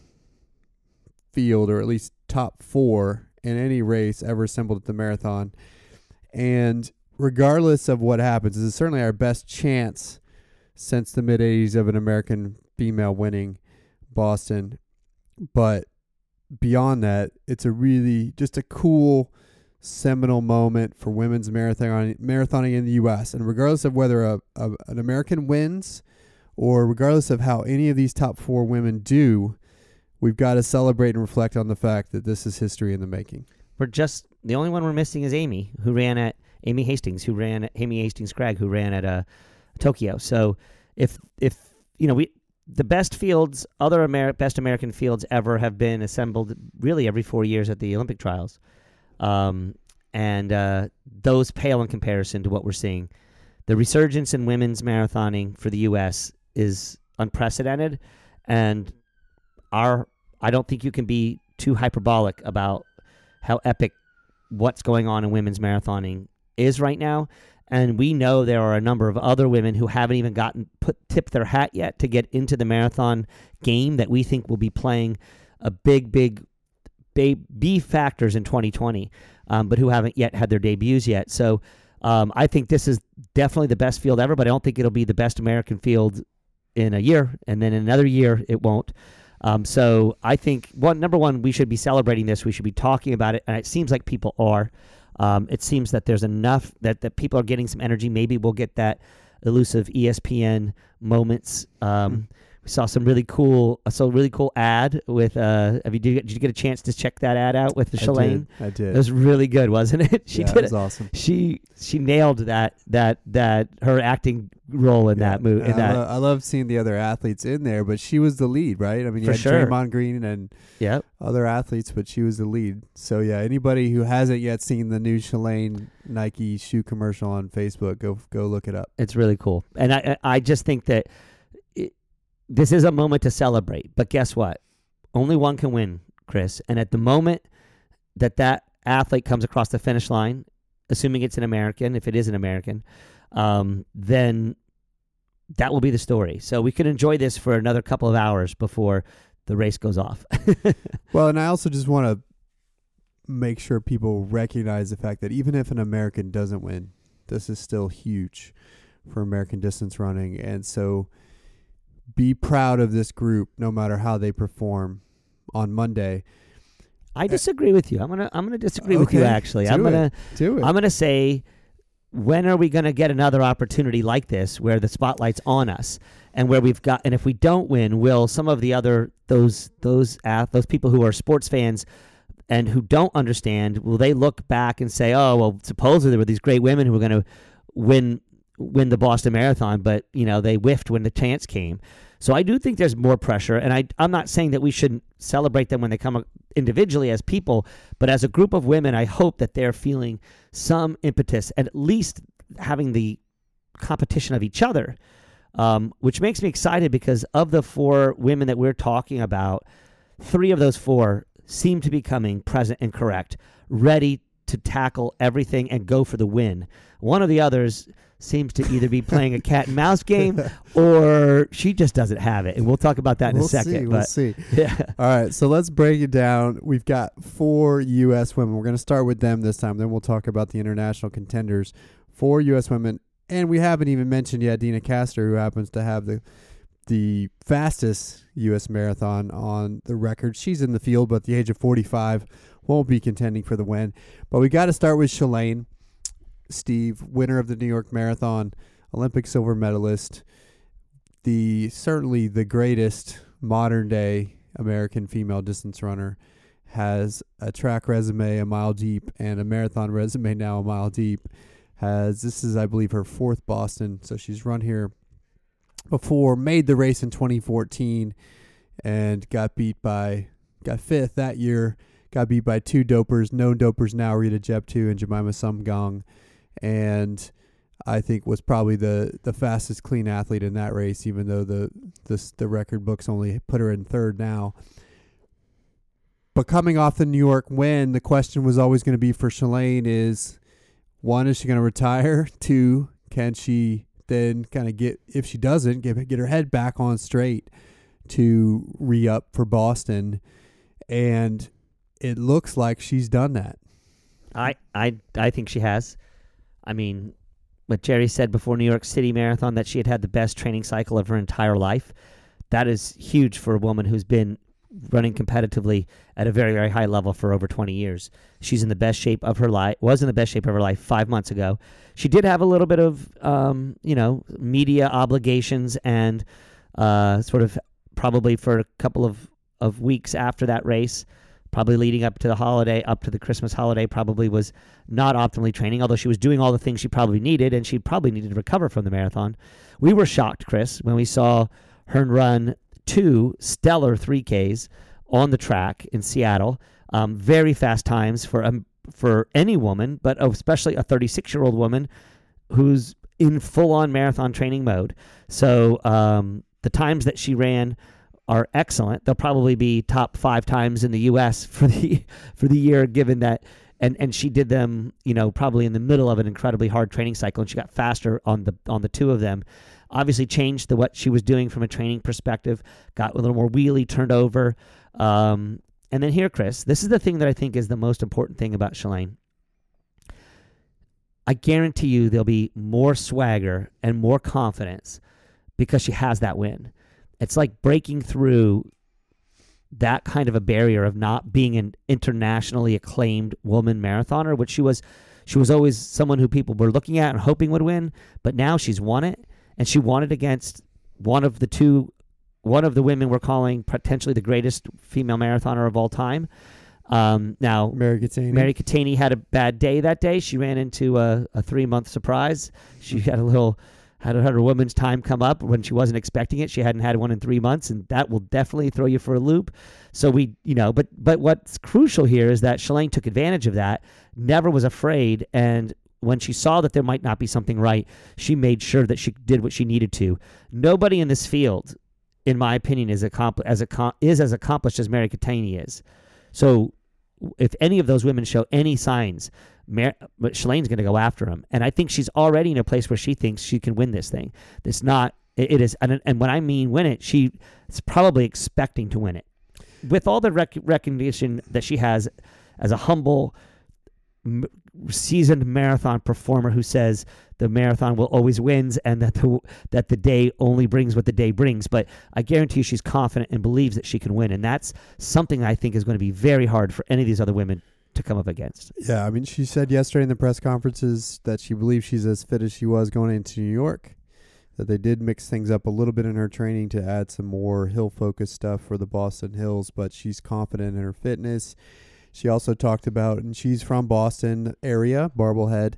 Speaker 1: field, or at least top four in any race ever assembled at the marathon. And regardless of what happens, this is certainly our best chance since the mid 80s of an American female winning Boston. But beyond that, it's a really just a cool seminal moment for women's marathon marathoning in the U.S. And regardless of whether a, a an American wins, or regardless of how any of these top four women do, we've got to celebrate and reflect on the fact that this is history in the making.
Speaker 2: We're just the only one we're missing is Amy, who ran at Amy Hastings, who ran Amy Hastings Cragg, who ran at uh, Tokyo. So if if you know we the best fields, other Amer- best American fields ever have been assembled really every four years at the Olympic trials, um, and uh, those pale in comparison to what we're seeing. The resurgence in women's marathoning for the U.S. is unprecedented, and our I don't think you can be too hyperbolic about how epic what's going on in women's marathoning is right now. And we know there are a number of other women who haven't even gotten put tipped their hat yet to get into the marathon game that we think will be playing a big, big, B factors in 2020, um, but who haven't yet had their debuts yet. So um, I think this is definitely the best field ever, but I don't think it'll be the best American field in a year, and then in another year it won't. Um, so I think one number one, we should be celebrating this. We should be talking about it, and it seems like people are. Um, it seems that there's enough that that people are getting some energy. Maybe we'll get that elusive ESPN moments. Um,
Speaker 1: Mm.
Speaker 2: We saw some really cool, I saw a really cool ad with. Uh, have you did, did you get a chance to check that ad out with
Speaker 1: the
Speaker 2: Shalane?
Speaker 1: did. I did.
Speaker 2: It was really good, wasn't it? She
Speaker 1: yeah,
Speaker 2: did
Speaker 1: it was awesome.
Speaker 2: She she nailed that that that her acting role in
Speaker 1: Yeah,
Speaker 2: that movie. In
Speaker 1: I,
Speaker 2: that,
Speaker 1: lo- I love seeing the other athletes in there, but she was the lead, right? I mean, you
Speaker 2: For
Speaker 1: had
Speaker 2: sure.
Speaker 1: Draymond Green and
Speaker 2: yeah.
Speaker 1: other athletes, but she was the lead. So yeah, anybody who hasn't yet seen the new Shalane Nike shoe commercial on Facebook, go go look it up.
Speaker 2: It's really cool, and I I just think that this is a moment to celebrate. But guess what? Only one can win, Chris. And at the moment that that athlete comes across the finish line, assuming it's an American, if it is an American, um, then that will be the story. So we can enjoy this for another couple of hours before the race goes off.
Speaker 1: Well, and I also just want to make sure people recognize the fact that even if an American doesn't win, this is still huge for American distance running. And so be proud of this group no matter how they perform on Monday.
Speaker 2: I eh. disagree with you. I'm gonna I'm gonna disagree with you. Actually,
Speaker 1: do
Speaker 2: I'm gonna
Speaker 1: Do it.
Speaker 2: I'm gonna say, when are we gonna get another opportunity like this where the spotlight's on us and where we've got and if we don't win, will some of the other those those ath- those people who are sports fans and who don't understand will they look back and say, oh well, supposedly there were these great women who were gonna win win the Boston Marathon, but you know they whiffed when the chance came. So I do think there's more pressure, and I I'm not saying that we shouldn't celebrate them when they come individually as people, but as a group of women, I hope that they're feeling some impetus, and at least having the competition of each other, um, which makes me excited because of the four women that we're talking about, three of those four seem to be coming present and correct, ready to tackle everything and go for the win. One of the others seems to either be playing a cat and mouse game or she just doesn't have it. And we'll talk about that in
Speaker 1: we'll
Speaker 2: a second.
Speaker 1: see.
Speaker 2: but
Speaker 1: We'll see.
Speaker 2: yeah.
Speaker 1: All right, so let's break it down. We've got four U.S. women. We're going to start with them this time. Then we'll talk about the international contenders. Four U.S. women, and we haven't even mentioned yet Deena Kastor, who happens to have the the fastest U.S. marathon on the record. She's in the field, but at the age of 45, won't be contending for the win. But we got to start with Shalane, Steve, winner of the New York Marathon, Olympic silver medalist, the certainly the greatest modern day American female distance runner, has a track resume a mile deep and a marathon resume now a mile deep. Has this is I believe her fourth Boston, so she's run here before, made the race in 2014, and got beat by got fifth that year. Got beat by two dopers, known dopers now, Rita Jeptoo and Jemima Sumgong, and I think was probably the, the fastest clean athlete in that race, even though the the the record books only put her in third now. But coming off the New York win, the question was always going to be for Shalane is one, is she going to retire? Two, can she then kind of get if she doesn't get get her head back on straight to re up for Boston, and it looks like she's done that.
Speaker 2: I, I I think she has. I mean, what Jerry said before New York City Marathon that she had had the best training cycle of her entire life. That is huge for a woman who's been running competitively at a very very high level for over 20 years. She's in the best shape of her life. Was in the best shape of her life 5 months ago. She did have a little bit of um, you know, media obligations and uh, sort of probably for a couple of of weeks after that race probably leading up to the holiday, up to the Christmas holiday, probably was not optimally training, although she was doing all the things she probably needed, and she probably needed to recover from the marathon. We were shocked, Chris, when we saw her run two stellar 3Ks on the track in Seattle. Um, very fast times for um, for any woman, but especially a 36 year old woman who's in full on marathon training mode. So um, the times that she ran are excellent. They'll probably be top five times in the U.S. for the for the year, given that. And, and she did them, you know, probably in the middle of an incredibly hard training cycle, and she got faster on the on the two of them. Obviously, changed the what she was doing from a training perspective. Got a little more wheelie, turned over, um, and then here, Chris, this is the thing that I think is the most important thing about Shalane. I guarantee you there'll be more swagger and more confidence because she has that win. It's like breaking through that kind of a barrier of not being an internationally acclaimed woman marathoner, which she was. She was always someone who people were looking at and hoping would win, but now she's won it, and she won it against one of the two, one of the women we're calling potentially the greatest female marathoner of all time. Um, now,
Speaker 1: Mary Keitany.
Speaker 2: Mary Keitany had a bad day that day. She ran into a, a three month surprise. She had a little had had her woman's time come up when she wasn't expecting it. She hadn't had one in three months, and that will definitely throw you for a loop. So we, you know, but but what's crucial here is that Shalane took advantage of that, never was afraid, and when she saw that there might not be something right, she made sure that she did what she needed to. Nobody in this field, in my opinion, is accompli- as is as accomplished as Mary Keitany is. So if any of those women show any signs, Mar- Shalane's going to go after him, and I think she's already in a place where she thinks she can win this thing. It's not. It, it is, and, and when I mean win it, she is probably expecting to win it, with all the rec- recognition that she has as a humble, m- seasoned marathon performer who says the marathon will always wins and that the that the day only brings what the day brings. But I guarantee you she's confident and believes that she can win, and that's something I think is going to be very hard for any of these other women to come up against.
Speaker 1: Yeah, I mean, she said yesterday in the press conferences that she believes she's as fit as she was going into New York. That they did mix things up a little bit in her training to add some more hill focused stuff for the Boston Hills, but she's confident in her fitness. She also talked about, and she's from Boston area, Marblehead,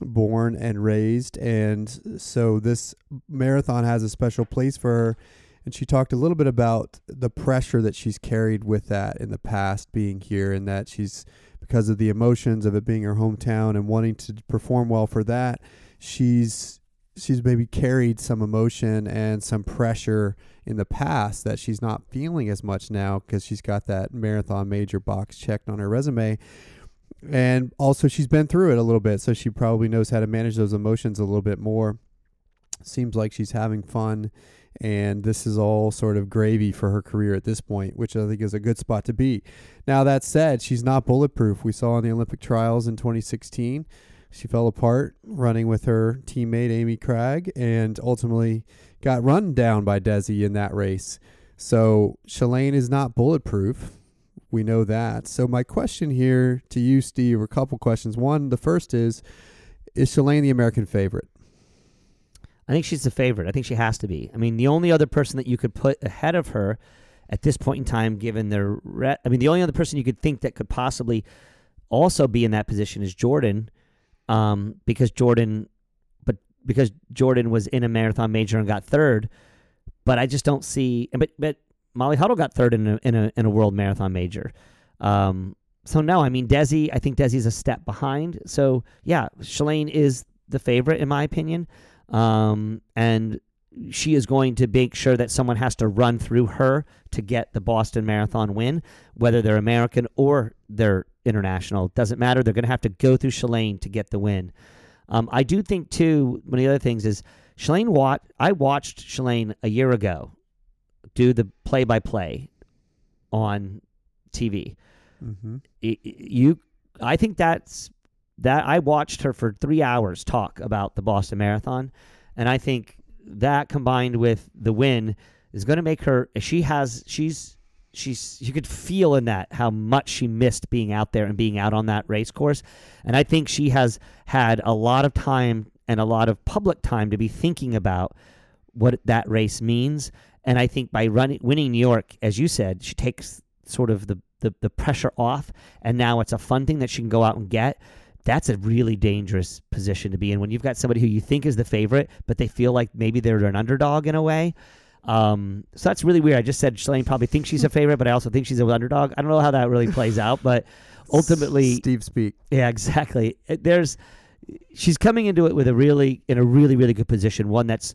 Speaker 1: born and raised, and so this marathon has a special place for her. And she talked a little bit about the pressure that she's carried with that in the past being here, and that she's because of the emotions of it being her hometown and wanting to perform well for that, she's she's maybe carried some emotion and some pressure in the past that she's not feeling as much now because she's got that marathon major box checked on her resume. And also, she's been through it a little bit, so she probably knows how to manage those emotions a little bit more. Seems like she's having fun, and this is all sort of gravy for her career at this point, which I think is a good spot to be. Now, that said, she's not bulletproof. We saw in the Olympic trials in 2016 she fell apart running with her teammate Amy Cragg and ultimately got run down by Desi in that race. So Shalane is not bulletproof. We know that. So my question here to you, Steve, are a couple questions. One, the first is, is Shalane the American favorite?
Speaker 2: I think she's the favorite. I think she has to be. I mean, the only other person that you could put ahead of her at this point in time, given their, re- I mean, the only other person you could think that could possibly also be in that position is Jordan, um, because Jordan, but because Jordan was in a marathon major and got third, but I just don't see. But but Molly Huddle got third in a in a in a world marathon major. Um, so no, I mean Desi. I think Desi's a step behind. So yeah, Shalane is the favorite in my opinion, um, and she is going to make sure that someone has to run through her to get the Boston Marathon win, whether they're American or they're international. Doesn't matter. They're going to have to go through Shalane to get the win. Um, I do think too. One of the other things is Shalane Watt. I watched Shalane a year ago do the play-by-play on TV.
Speaker 1: Mm-hmm.
Speaker 2: Y- y- You, I think that's that. I watched her for three hours talk about the Boston Marathon, and I think that combined with the win is going to make her. She has. She's. She's. You could feel in that how much she missed being out there and being out on that race course, and I think she has had a lot of time and a lot of public time to be thinking about what that race means. And I think by running, winning New York, as you said, she takes sort of the, the, the pressure off, and now it's a fun thing that she can go out and get. That's a really dangerous position to be in when you've got somebody who you think is the favorite, but they feel like maybe they're an underdog in a way. Um, so that's really weird. I just said Shalane probably thinks she's a favorite, but I also think she's an underdog. I don't know how that really plays out, but ultimately,
Speaker 1: Steve speak.
Speaker 2: yeah, exactly. There's she's coming into it with a really in a really really good position, one that's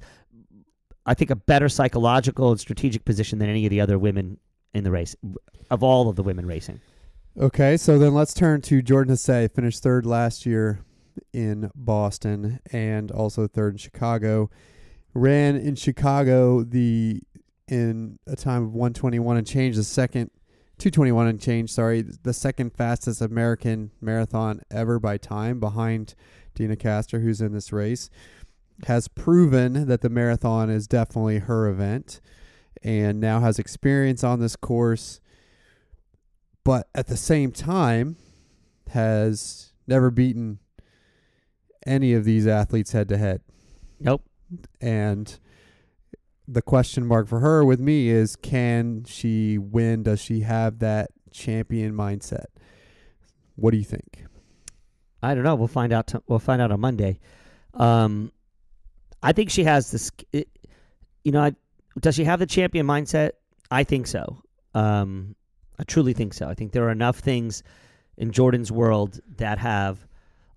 Speaker 2: I think, a better psychological and strategic position than any of the other women in the race, of all of the women racing.
Speaker 1: Okay, so then let's turn to Jordan Hasay. Finished third last year in Boston and also third in Chicago. Ran in Chicago the in a time of 121 and change, the second 221 and change, sorry, the second fastest American marathon ever by time behind Deena Kastor, who's in this race. Has proven that the marathon is definitely her event and now has experience on this course, but at the same time has never beaten any of these athletes head to head.
Speaker 2: Nope.
Speaker 1: And the question mark for her with me is can she win? Does she have that champion mindset? What do you think?
Speaker 2: I don't know. We'll find out. T- we'll find out on Monday. Um, I think she has this. It, you know, I, does she have the champion mindset? I think so. Um, I truly think so. I think there are enough things in Jordan's world that have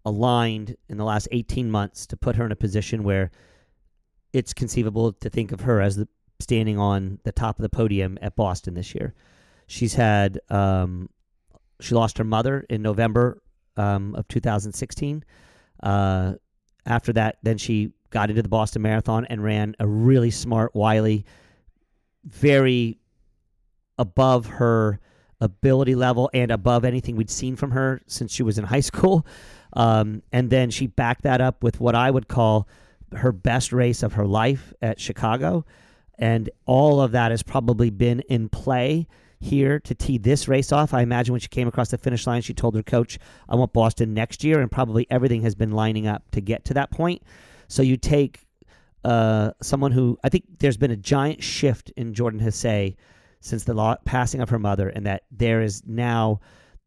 Speaker 2: aligned in the last 18 months to put her in a position where it's conceivable to think of her as the standing on the top of the podium at Boston this year. She's had um, she lost her mother in November um, of 2016. Uh, after that, then she got into the Boston Marathon and ran a really smart, wily, very above her ability level and above anything we'd seen from her since she was in high school. Um, and then she backed that up with what I would call her best race of her life at Chicago. And all of that has probably been in play here to tee this race off. I imagine when she came across the finish line, she told her coach, I want Boston next year. And probably everything has been lining up to get to that point. So you take uh, someone who I think there's been a giant shift in Jordan Hasay since the law, passing of her mother, and that there is now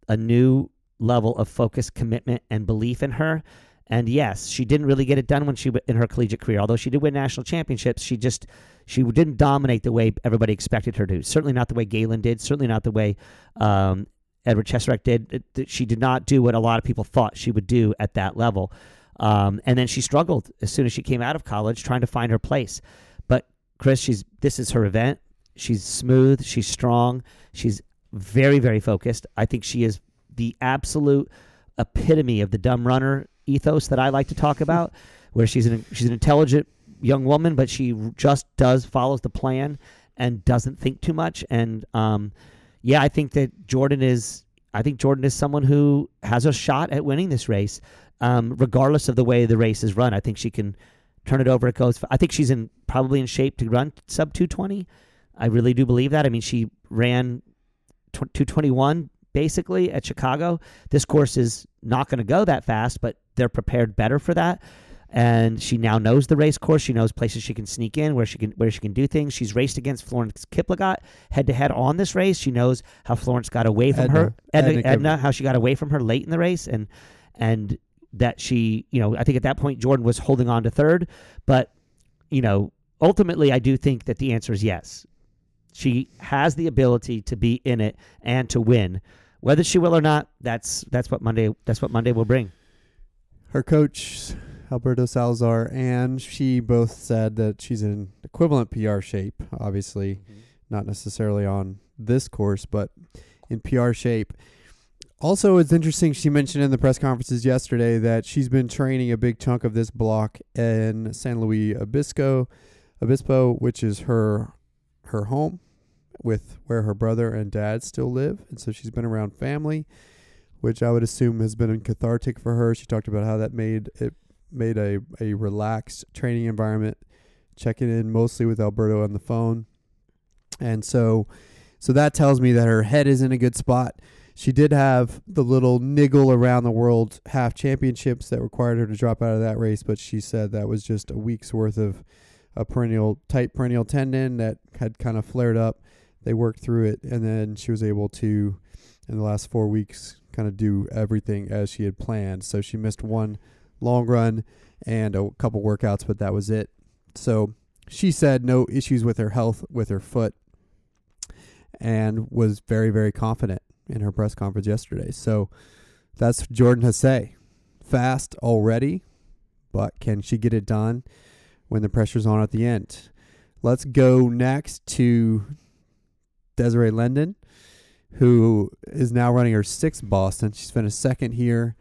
Speaker 2: a new level of focus, commitment, and belief in her. And yes, she didn't really get it done when she in her collegiate career. Although she did win national championships, she just she didn't dominate the way everybody expected her to. Certainly not the way Galen did. Certainly not the way um, Edward Cheserek did. She did not do what a lot of people thought she would do at that level. Um, and then she struggled as soon as she came out of college, trying to find her place. But Chris, she's this is her event. She's smooth. She's strong. She's very very focused. I think she is the absolute epitome of the dumb runner ethos that I like to talk about, where she's an she's an intelligent young woman, but she just does follows the plan and doesn't think too much. And um, yeah, I think that Jordan is. I think Jordan is someone who has a shot at winning this race, um, regardless of the way the race is run. I think she can turn it over. It goes. I think she's in probably in shape to run sub two twenty. I really do believe that. I mean, she ran two twenty one basically at Chicago. This course is not going to go that fast, but they're prepared better for that. And she now knows the race course. She knows places she can sneak in, where she can where she can do things. She's raced against Florence Kiplagat head to head on this race. She knows how Florence got away from
Speaker 1: Edna.
Speaker 2: her, Edna,
Speaker 1: Edna
Speaker 2: Edna, how she got away from her late in the race, and and that she, you know, I think at that point Jordan was holding on to third, but you know, ultimately I do think that the answer is yes. She has the ability to be in it and to win. Whether she will or not, that's that's what Monday that's what Monday will bring.
Speaker 1: Her coach, Alberto Salazar, and she both said that she's in equivalent PR shape. Obviously, mm-hmm. not necessarily on this course, but in PR shape. Also, it's interesting. She mentioned in the press conferences yesterday that she's been training a big chunk of this block in San Luis Obispo, Obispo, which is her her home, with where her brother and dad still live, and so she's been around family, which I would assume has been cathartic for her. She talked about how that made it made a a relaxed training environment, checking in mostly with Alberto on the phone, and so so that tells me that her head is in a good spot. She did have the little niggle around the world half championships that required her to drop out of that race, but she said that was just a week's worth of a peroneal tight peroneal tendon that had kind of flared up. They worked through it, and then she was able to, in the last four weeks, kind of do everything as she had planned. So she missed one long run and a couple workouts, but that was it. So she said no issues with her health with her foot and was very, very confident in her press conference yesterday. So that's Jordan Hasay. Fast already, but can she get it done when the pressure's on at the end? let's go next to Desiree Linden, who is now running her sixth Boston. She's finished second here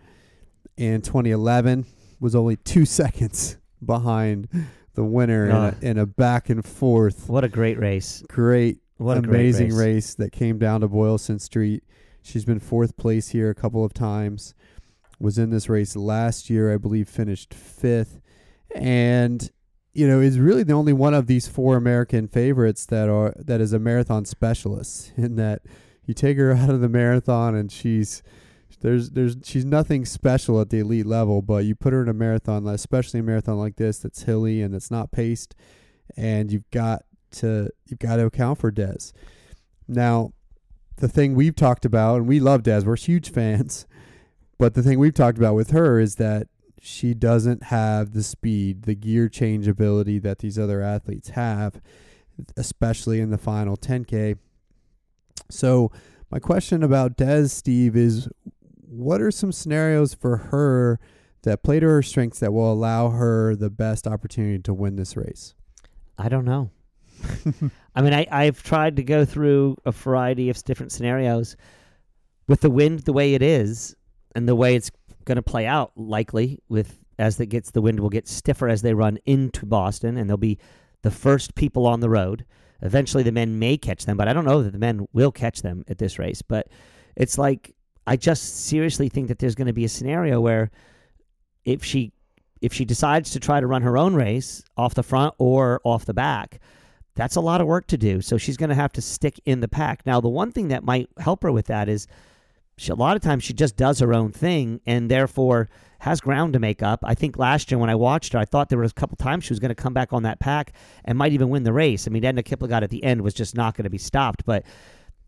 Speaker 1: in 2011, was only two seconds behind the winner in,
Speaker 2: Ah.
Speaker 1: a, in a back and forth.
Speaker 2: What a great race.
Speaker 1: Great,
Speaker 2: What a great
Speaker 1: amazing
Speaker 2: race.
Speaker 1: race that came down to Boylston Street. She's been fourth place here a couple of times. Was in this race last year, I believe, finished fifth, and you know is really the only one of these four American favorites that are that is a marathon specialist. In that you take her out of the marathon and she's there's there's she's nothing special at the elite level, but you put her in a marathon, especially a marathon like this that's hilly and that's not paced, and you've got to you've got to account for Des. Now, the thing we've talked about, and we love Des, we're huge fans, but the thing we've talked about with her is that she doesn't have the speed, the gear change ability that these other athletes have, especially in the final 10K. So, my question about Des, Steve, is what are some scenarios for her that play to her strengths that will allow her the best opportunity to win this race?
Speaker 2: I don't know. I mean, I, I've tried to go through a variety of different scenarios. With the wind the way it is, and the way it's going to play out, likely with as it gets the wind will get stiffer as they run into Boston, and they'll be the first people on the road. Eventually, the men may catch them, but I don't know that the men will catch them at this race. But it's like I just seriously think that there's going to be a scenario where if she if she decides to try to run her own race off the front or off the back, that's a lot of work to do. So she's going to have to stick in the pack. Now, the one thing that might help her with that is she, a lot of times she just does her own thing and therefore has ground to make up. I think last year when I watched her, I thought there was a couple times she was going to come back on that pack and might even win the race. I mean, Edna Kiplagat at the end was just not going to be stopped, but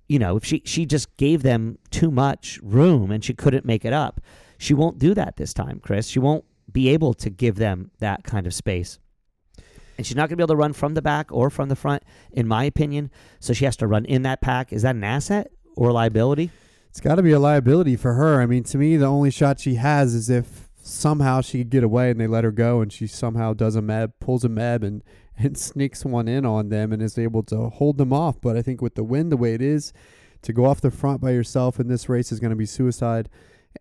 Speaker 2: you know, if she she just gave them too much room and she couldn't make it up. She won't do that this time, Chris. She won't be able to give them that kind of space. And she's not going to be able to run from the back or from the front, in my opinion. So she has to run in that pack. Is that an asset or a liability?
Speaker 1: It's got to be a liability for her. I mean, to me, the only shot she has is if somehow she could get away and they let her go, and she somehow does a meb, pulls a meb, and and sneaks one in on them and is able to hold them off. But I think with the wind the way it is, to go off the front by yourself in this race is going to be suicide.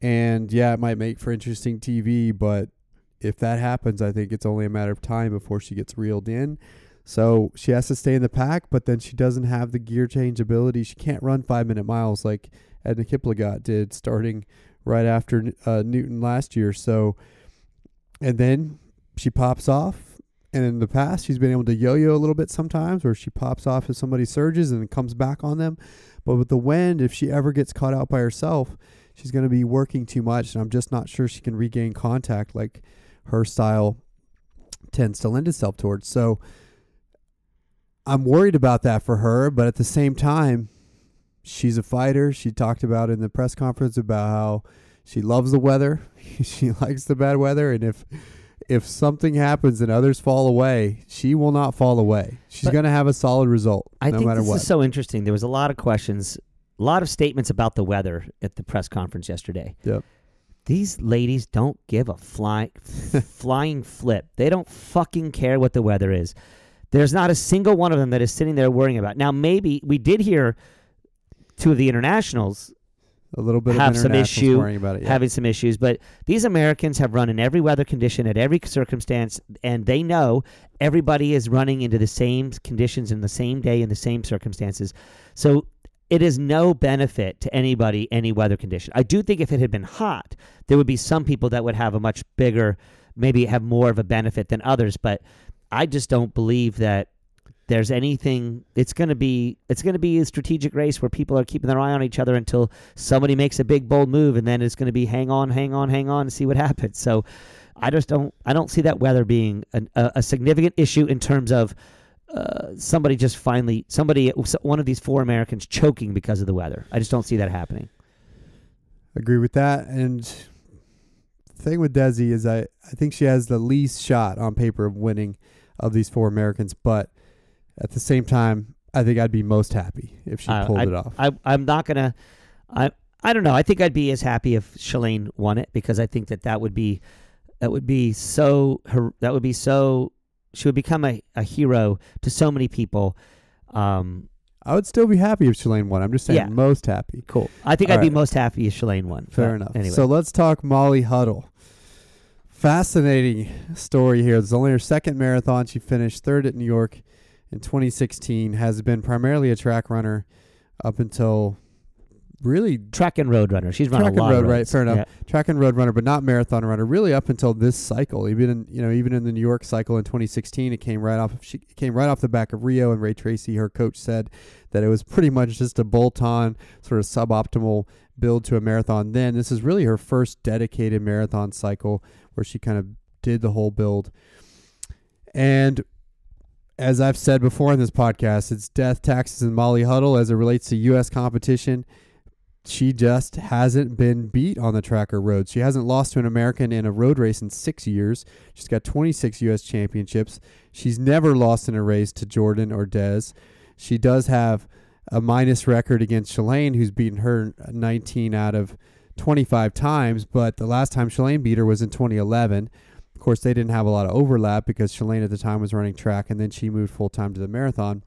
Speaker 1: And yeah, it might make for interesting TV, but if that happens, I think it's only a matter of time before she gets reeled in. So she has to stay in the pack, but then she doesn't have the gear change ability. She can't run five minute miles like Edna Kiplagat did starting right after uh, Newton last year. So, and then she pops off. And in the past, she's been able to yo yo a little bit sometimes, where she pops off if somebody surges and comes back on them. But with the wind, if she ever gets caught out by herself, she's going to be working too much. And I'm just not sure she can regain contact like her style tends to lend itself towards. So I'm worried about that for her. But at the same time, she's a fighter. She talked about in the press conference about how she loves the weather. she likes the bad weather. And if if something happens and others fall away, she will not fall away. She's going to have a solid result
Speaker 2: I
Speaker 1: no
Speaker 2: think
Speaker 1: matter
Speaker 2: this
Speaker 1: what.
Speaker 2: is so interesting. There was a lot of questions, a lot of statements about the weather at the press conference yesterday.
Speaker 1: Yep.
Speaker 2: These ladies don't give a fly, flying flip. They don't fucking care what the weather is. There's not a single one of them that is sitting there worrying about. Now, maybe we did hear two of the internationals
Speaker 1: a little bit
Speaker 2: have
Speaker 1: of
Speaker 2: some issue
Speaker 1: worrying about it. Yeah.
Speaker 2: having some issues. But these Americans have run in every weather condition at every circumstance, and they know everybody is running into the same conditions in the same day in the same circumstances. So it is no benefit to anybody any weather condition. I do think if it had been hot, there would be some people that would have a much bigger, maybe have more of a benefit than others. But I just don't believe that there's anything it's going to be it's going to be a strategic race where people are keeping their eye on each other until somebody makes a big bold move and then it's going to be hang on hang on hang on and see what happens so i just don't i don't see that weather being an, a, a significant issue in terms of uh, somebody just finally somebody one of these four americans choking because of the weather i just don't see that happening
Speaker 1: Agree with that. And the thing with Desi is I, I think she has the least shot on paper of winning of these four Americans, but at the same time, I think I'd be most happy if she
Speaker 2: Uh,
Speaker 1: pulled
Speaker 2: I,
Speaker 1: it off.
Speaker 2: I, I'm not gonna. I I don't know. I think I'd be as happy if Shalane won it because I think that that would be that would be so her that would be so she would become a, a hero to so many people. Um,
Speaker 1: I would still be happy if Shalane won. I'm just saying
Speaker 2: Yeah.
Speaker 1: most happy.
Speaker 2: cool. I think
Speaker 1: All
Speaker 2: I'd be most happy if Shalane won.
Speaker 1: Fair enough.
Speaker 2: Anyway,
Speaker 1: So let's talk Molly Huddle. Fascinating story here. It's only her second marathon. She finished third at New York in 2016. Has been primarily a track runner up until really
Speaker 2: track and road runner. She's run
Speaker 1: Track
Speaker 2: a
Speaker 1: and
Speaker 2: lot of
Speaker 1: road, right, fair enough.
Speaker 2: Yeah.
Speaker 1: track and road runner, but not marathon runner. Really up until this cycle, even in you know even in the New York cycle in 2016, it came right off. She came right off the back of Rio, and Ray Treacy, her coach, said that it was pretty much just a bolt-on sort of suboptimal build to a marathon. Then this is really her first dedicated marathon cycle where she kind of did the whole build. And as I've said before in this podcast, it's death, taxes, and Molly Huddle as it relates to U.S. competition she just hasn't been beat on the track or road. She hasn't lost to an American in a road race in six years. She's got 26 U.S. championships. She's never lost in a race to Jordan or Dez. She does have a minus record against Shalane, who's beaten her 19 out of 25 times, but the last time Shalane beat her was in 2011. Of course, they didn't have a lot of overlap because Shalane at the time was running track and then she moved full time to the marathon.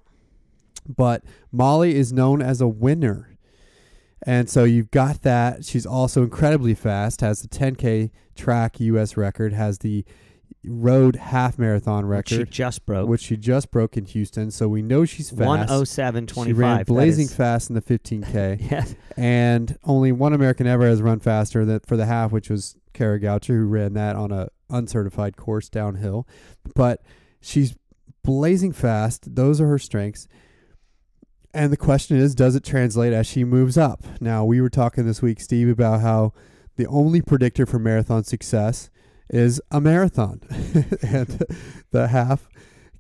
Speaker 1: But Molly is known as a winner. And so you've got that. She's also incredibly fast, has the 10K track U.S. record, has the road half marathon record.
Speaker 2: Which she just broke.
Speaker 1: which she just broke in Houston. So we know she's fast.
Speaker 2: One oh seven twenty
Speaker 1: She ran blazing fast in the 15K.
Speaker 2: Yes.
Speaker 1: and only one American ever has run faster than for the half, which was Kara Goucher, who ran that on a uncertified course downhill. But she's blazing fast. Those are her strengths. And the question is, does it translate as she moves up? Now, we were talking this week, Steve, about how the only predictor for marathon success is a marathon. and the half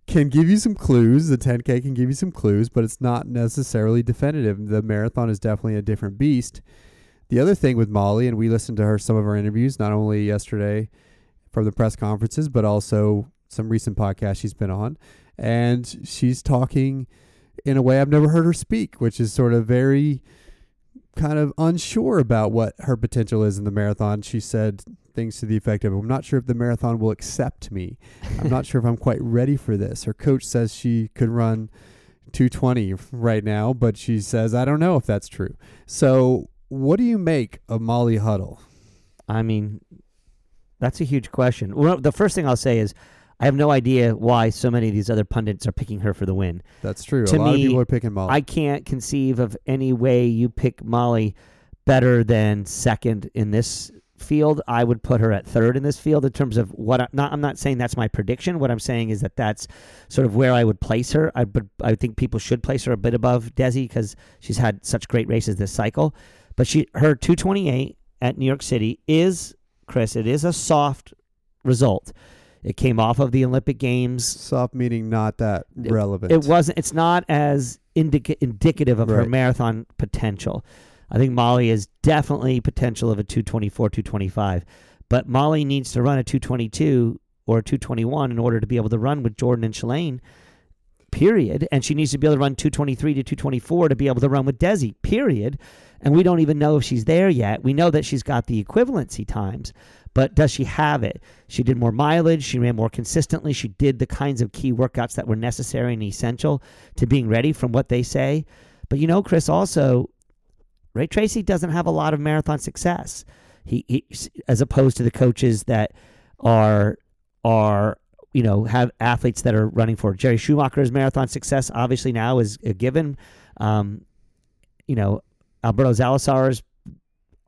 Speaker 1: can give you some clues. The 10K can give you some clues, but it's not necessarily definitive. The marathon is definitely a different beast. The other thing with Molly, and we listened to her some of her interviews, not only yesterday from the press conferences, but also some recent podcasts she's been on. And she's talking in a way I've never heard her speak, which is sort of very kind of unsure about what her potential is in the marathon. She said things to the effect of, I'm not sure if the marathon will accept me. I'm not sure if I'm quite ready for this. Her coach says she could run 220 right now, but she says, I don't know if that's true. So, what do you make of Molly Huddle?
Speaker 2: I mean, that's a huge question. Well, the first thing I'll say is, I have no idea why so many of these other pundits are picking her for the win.
Speaker 1: That's true.
Speaker 2: To
Speaker 1: a lot
Speaker 2: me,
Speaker 1: of people are picking Molly.
Speaker 2: I can't conceive of any way you pick Molly better than second in this field. I would put her at third in this field in terms of what I, not. I'm not saying that's my prediction. What I'm saying is that that's sort of where I would place her. I but I think people should place her a bit above Desi because she's had such great races this cycle. But she her 228 at New York City is Chris. It is a soft result. It came off of the Olympic Games.
Speaker 1: Soft meaning not that
Speaker 2: It-
Speaker 1: relevant.
Speaker 2: It wasn't. It's not as indica- indicative of her marathon potential. I think Molly is definitely potential of a 224, 225, but Molly needs to run a 222 or a 221 in order to be able to run with Jordan and Shalane. Period. And she needs to be able to run 223 to 224 to be able to run with Desi. Period. And we don't even know if she's there yet. We know that she's got the equivalency times, but does she have it? She did more mileage. She ran more consistently. She did the kinds of key workouts that were necessary and essential to being ready from what they say. But you know, Chris, also, Ray Treacy doesn't have a lot of marathon success. He, he as opposed to the coaches that are are you know have athletes that are running for Jerry Schumacher's marathon success. Obviously now is a given. Um, you know, Alberto Salazar is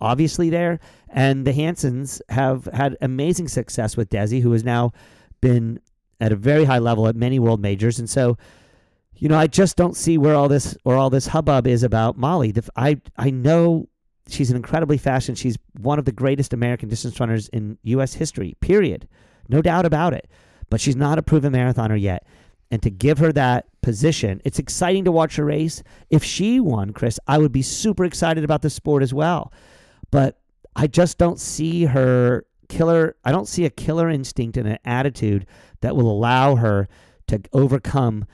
Speaker 2: obviously there, and the Hansons have had amazing success with Desi, who has now been at a very high level at many world majors, and so. You know, I just don't see where all this or all this hubbub is about Molly. I I know she's an incredibly fast and she's one of the greatest American distance runners in U.S. history. Period, no doubt about it. But she's not a proven marathoner yet, and to give her that position, it's exciting to watch her race. If she won, Chris, I would be super excited about the sport as well. But I just don't see her killer. I don't see a killer instinct and an attitude that will allow her to overcome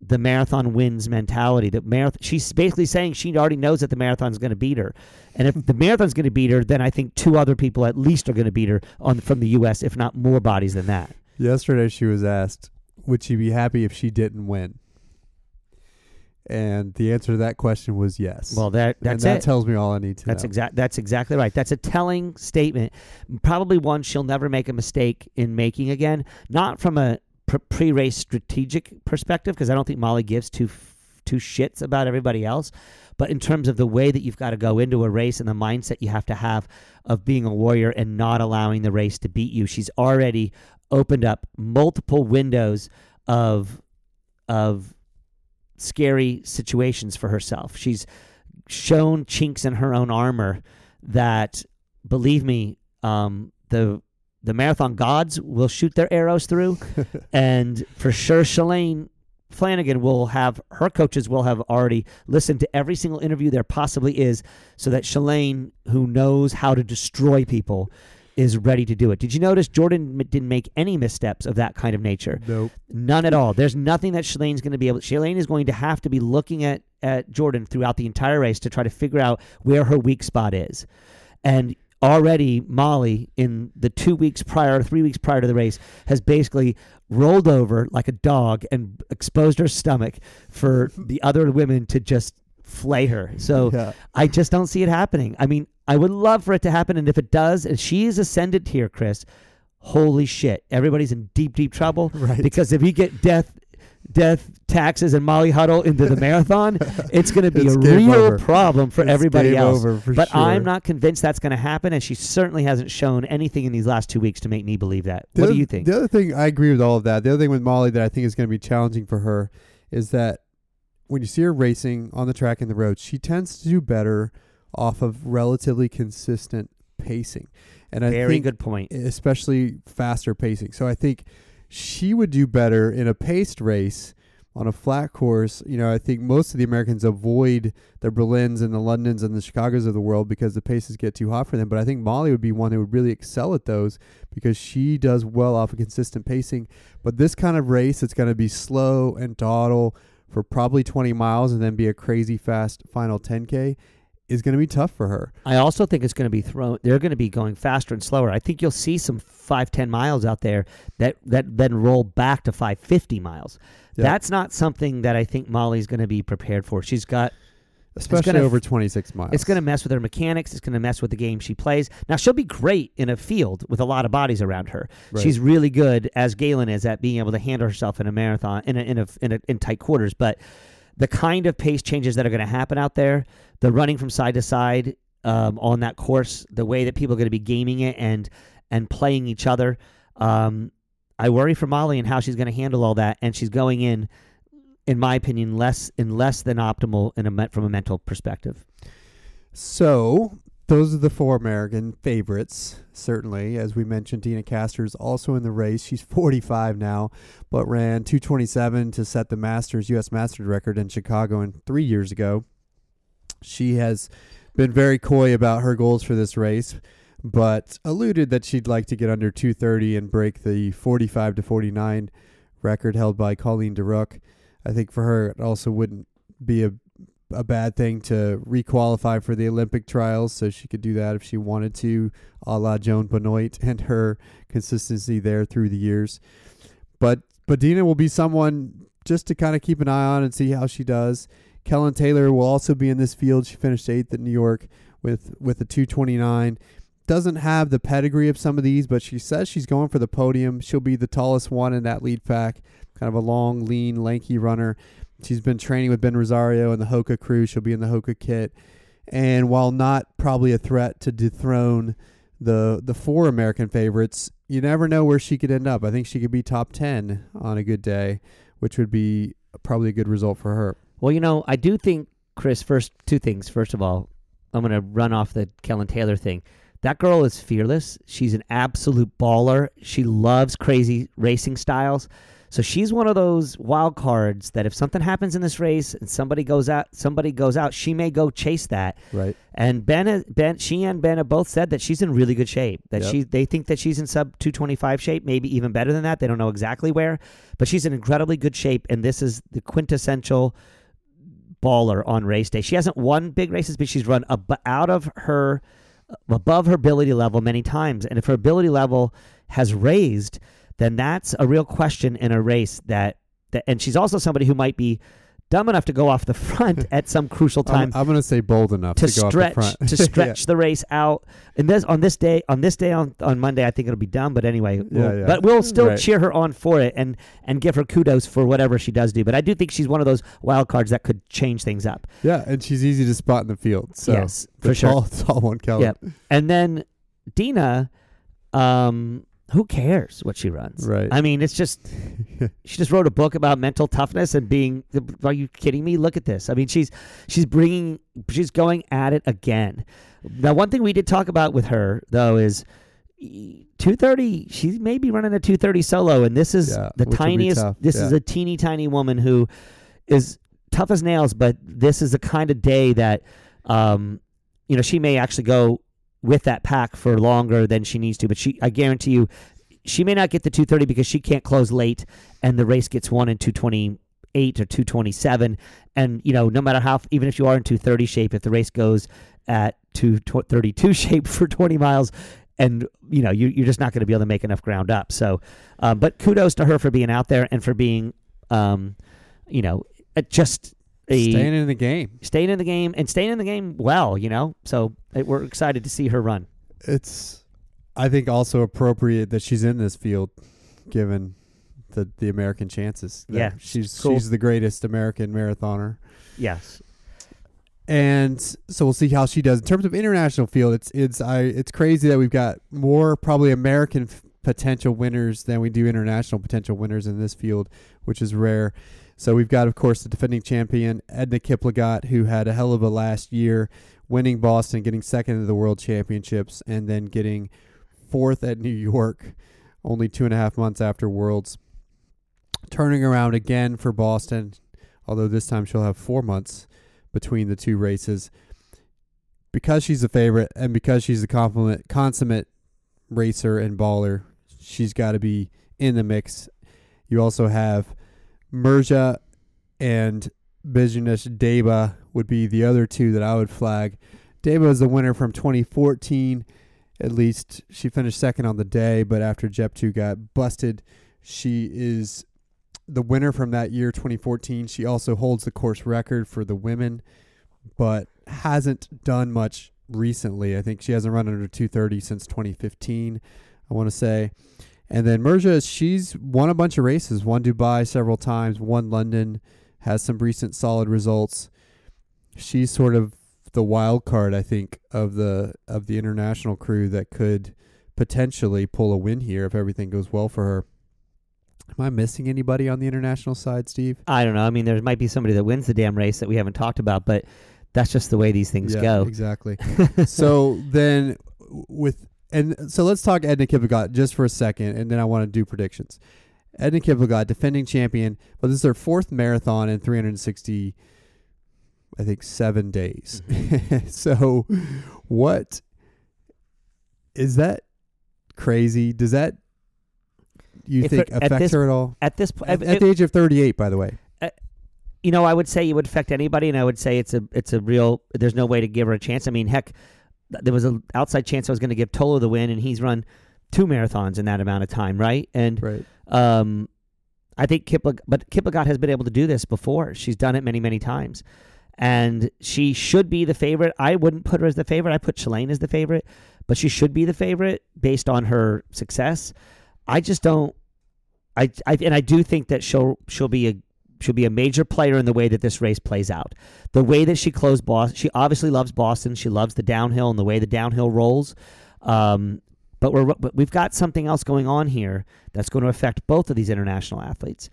Speaker 2: the marathon wins mentality. That marathon, she's basically saying she already knows that the marathon's going to beat her, and if the marathon's going to beat her, then I think two other people at least are going to beat her on from the U.S., if not more bodies than that.
Speaker 1: Yesterday, she was asked would she be happy if she didn't win? And the answer to that question was yes.
Speaker 2: Well, that
Speaker 1: and that
Speaker 2: it.
Speaker 1: tells me all I need to
Speaker 2: That's
Speaker 1: know.
Speaker 2: exact. That's exactly right. That's a telling statement. Probably one she'll never make a mistake in making again. Not from a pre-race strategic perspective, because I don't think Molly gives two two shits about everybody else. But in terms of the way that you've got to go into a race and the mindset you have to have of being a warrior and not allowing the race to beat you, she's already opened up multiple windows of of scary situations for herself. She's shown chinks in her own armor that, believe me, um, the the marathon gods will shoot their arrows through, and for sure, Shalane Flanagan will have her coaches will have already listened to every single interview there possibly is, so that Shalane, who knows how to destroy people, is ready to do it. Did you notice Jordan didn't make any missteps of that kind of nature?
Speaker 1: Nope.
Speaker 2: None at all. There's nothing that Shalane's going to be able. Shalane is going to have to be looking at at Jordan throughout the entire race to try to figure out where her weak spot is, and already Molly in the two weeks prior, three weeks prior to the race, has basically rolled over like a dog and exposed her stomach for the other women to just flay her. So
Speaker 1: yeah.
Speaker 2: I just don't see it happening. I mean, I would love for it to happen, and if it does, and she's ascended here, Chris, holy shit, everybody's in deep, deep trouble
Speaker 1: Right.
Speaker 2: because if you get death, death, taxes, and Molly Huddle into the marathon, it's going to be
Speaker 1: It's
Speaker 2: a real
Speaker 1: over.
Speaker 2: problem for
Speaker 1: It's
Speaker 2: everybody else.
Speaker 1: for
Speaker 2: But
Speaker 1: sure.
Speaker 2: I'm not convinced that's going to happen, and she certainly hasn't shown anything in these last two weeks to make me believe that.
Speaker 1: The
Speaker 2: what do you think?
Speaker 1: The other thing, I agree with all of that. The other thing with Molly that I think is going to be challenging for her is that when you see her racing on the track and the road, she tends to do better off of relatively consistent pacing. And I
Speaker 2: Very
Speaker 1: think
Speaker 2: good point.
Speaker 1: especially faster pacing. So I think she would do better in a paced race on a flat course. You know, I think most of the Americans avoid the Berlins and the Londons and the Chicagos of the world because the paces get too hot for them. But I think Molly would be one who would really excel at those because she does well off of consistent pacing. But this kind of race, it's going to be slow and dawdle for probably 20 miles and then be a crazy fast final 10K is going to be tough for her.
Speaker 2: I also think it's going to be thrown. They're going to be going faster and slower. I think you'll see some five ten miles out there that that then roll back to five fifty miles.
Speaker 1: Yeah.
Speaker 2: That's not something that I think Molly's going to be prepared for. She's got.
Speaker 1: Especially
Speaker 2: gonna-
Speaker 1: over 26 miles.
Speaker 2: It's going to mess with her mechanics. It's going to mess with the game she plays. Now she'll be great in a field with a lot of bodies around her.
Speaker 1: Right.
Speaker 2: She's really good, as Galen is, at being able to handle herself in a marathon in a, in a, in, a, in tight quarters. But the kind of pace changes that are going to happen out there, the running from side to side um, on that course, the way that people are going to be gaming it and and playing each other, um, I worry for Molly and how she's going to handle all that. And she's going in, in my opinion, less in less than optimal in a from a mental perspective.
Speaker 1: So those are the four American favorites. Certainly, as we mentioned, Deena is also in the race. She's 45 now, but ran 227 to set the Masters U.S. Masters record in Chicago in three years ago. She has been very coy about her goals for this race, but alluded that she'd like to get under 230 and break the 45 to 49 record held by Colleen De Reuck. I think for her, it also wouldn't be a a bad thing to requalify for the Olympic trials, so she could do that if she wanted to, a la Joan Benoit and her consistency there through the years. But but Deena will be someone just to kind of keep an eye on and see how she does. Kellyn Taylor will also be in this field. She finished eighth at New York with with a 229. Doesn't have the pedigree of some of these, but she says she's going for the podium. She'll be the tallest one in that lead pack. Kind of a long, lean, lanky runner. She's been training with Ben Rosario and the Hoka crew. She'll be in the Hoka kit. And while not probably a threat to dethrone the the four American favorites, you never know where she could end up. I think she could be top 10 on a good day, which would be probably a good result for her.
Speaker 2: Well, you know, I do think, Chris, first, two things. First of all, I'm going to run off the Kellyn Taylor thing. That girl is fearless. She's an absolute baller. She loves crazy racing styles. So she's one of those wild cards that if something happens in this race and somebody goes out, somebody goes out, she may go chase that.
Speaker 1: Right.
Speaker 2: And Ben, Ben, she and Ben have both said that she's in really good shape. That
Speaker 1: Yep.
Speaker 2: she, they think that she's in sub 225 shape, maybe even better than that. They don't know exactly where, but she's in incredibly good shape. And this is the quintessential baller on race day. She hasn't won big races, but she's run ab- out of her, above her ability level many times. And if her ability level has raised, then that's a real question in a race that, that and she's also somebody who might be dumb enough to go off the front at some crucial time
Speaker 1: I'm, I'm going to say bold enough to,
Speaker 2: to
Speaker 1: go
Speaker 2: stretch
Speaker 1: off the front.
Speaker 2: to stretch the race out. And this on this day on this day on, on Monday, I think it'll be dumb. But anyway, we'll-
Speaker 1: yeah.
Speaker 2: but we'll still
Speaker 1: Right.
Speaker 2: cheer her on for it and and give her kudos for whatever she does do. But I do think she's one of those wild cards that could change things up.
Speaker 1: yeah, and she's easy to spot in the field. So
Speaker 2: yes, for sure.
Speaker 1: tall, tall one, Kelly.
Speaker 2: Yep. And then Deena, um, who cares what she runs?
Speaker 1: Right.
Speaker 2: I mean, it's just she just wrote a book about mental toughness and being. Are you kidding me? Look at this. I mean, she's she's bringing she's going at it again. Now, one thing we did talk about with her though is. 230 she may be running a 230 solo and this is
Speaker 1: Yeah,
Speaker 2: the
Speaker 1: which will be
Speaker 2: tiniest this is a teeny tiny woman who is tough as nails but this is the kind of day that um you know she may actually go with that pack for longer than she needs to but she I guarantee you she may not get the 230 because she can't close late and the race gets won in 228 or 227 and you know no matter how even if you are in 230 shape if the race goes at 232 shape for 20 miles and you know you, you're just not going to be able to make enough ground up. So um, but kudos to her for being out there and for being um, you know uh, just a,
Speaker 1: Staying in the game.
Speaker 2: staying in the game and staying in the game well you know so uh, we're excited to see her run
Speaker 1: It's, I think, also appropriate that she's in this field, given the the American chances.
Speaker 2: Yeah,
Speaker 1: she's
Speaker 2: cool.
Speaker 1: she's the greatest American marathoner.
Speaker 2: yes
Speaker 1: and so we'll see how she does in terms of international field. It's it's I it's crazy that we've got more probably American f- potential winners than we do international potential winners in this field, which is rare. So we've got, of course, the defending champion Edna Kiplagat, who had a hell of a last year, winning Boston, getting second in the World Championships, and then getting fourth at New York, only two and a half months after Worlds. Turning around again for Boston, although this time she'll have four months between the two races. Because she's a favorite and because she's a compliment, consummate racer and baller, she's got to be in the mix. You also have Mergia and Buzunesh Deba would be the other two that I would flag. Deba is the winner from 2014. At least she finished second on the day, but after Jeptoo got busted, she is the winner from that year, 2014. She also holds the course record for the women, but hasn't done much recently. I think she hasn't run under 230 since 2015, I want to say. And then Mergia, she's won a bunch of races, won Dubai several times, won London, has some recent solid results. She's sort of the wild card, I think, of the of the international crew that could potentially pull a win here if everything goes well for her. Am I missing anybody on the international side, Steve?
Speaker 2: I don't know. I mean, there might be somebody that wins the damn race that we haven't talked about, but that's just the way these things
Speaker 1: yeah,
Speaker 2: go.
Speaker 1: Exactly. so then with and so let's talk Edna Kiplagat just for a second, and then I want to do predictions. Edna Kiplagat, defending champion, but this is her fourth marathon in 360, I think, seven days. Mm-hmm. so, what is that crazy? Does that you
Speaker 2: If
Speaker 1: think
Speaker 2: it-
Speaker 1: affect
Speaker 2: this-
Speaker 1: her at all?
Speaker 2: At this point,
Speaker 1: At, at the age of 38, by the way.
Speaker 2: Uh, you know, I would say it would affect anybody, and I would say it's a it's a real. There's no way to give her a chance. I mean, heck, there was an outside chance I was going to give Tola the win, and he's run two marathons in that amount of time, right? And
Speaker 1: Right.
Speaker 2: um, I think Kiplag, but Kiplagat has been able to do this before. She's done it many, many times, and she should be the favorite. I wouldn't put her as the favorite. I put Shalane as the favorite, but she should be the favorite based on her success. I just don't. I, I and I do think that she'll she'll be a she'll be a major player in the way that this race plays out. The way that she closed Boston, she obviously loves Boston. She loves the downhill and the way the downhill rolls. Um, but we're but we've got something else going on here that's going to affect both of these international athletes,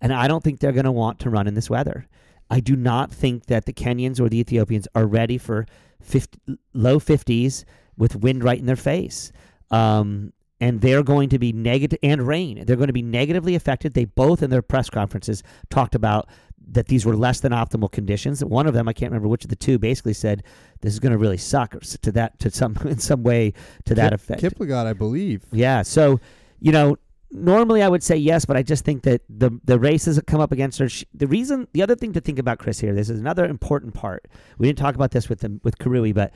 Speaker 2: and I don't think they're going to want to run in this weather. I do not think that the Kenyans or the Ethiopians are ready for 50, low 50s with wind right in their face. Um, and they're going to be negative and rain. They're going to be negatively affected. They both in their press conferences talked about that these were less than optimal conditions. One of them, I can't remember which of the two, basically said this is going to really suck to that to some in some way to that
Speaker 1: Kip-
Speaker 2: effect.
Speaker 1: Kiplagat, I believe.
Speaker 2: Yeah. So, you know, normally I would say yes, but I just think that the the races that come up against her. She, the reason, the other thing to think about, Chris, here, this is another important part. We didn't talk about this with them with Kirui, but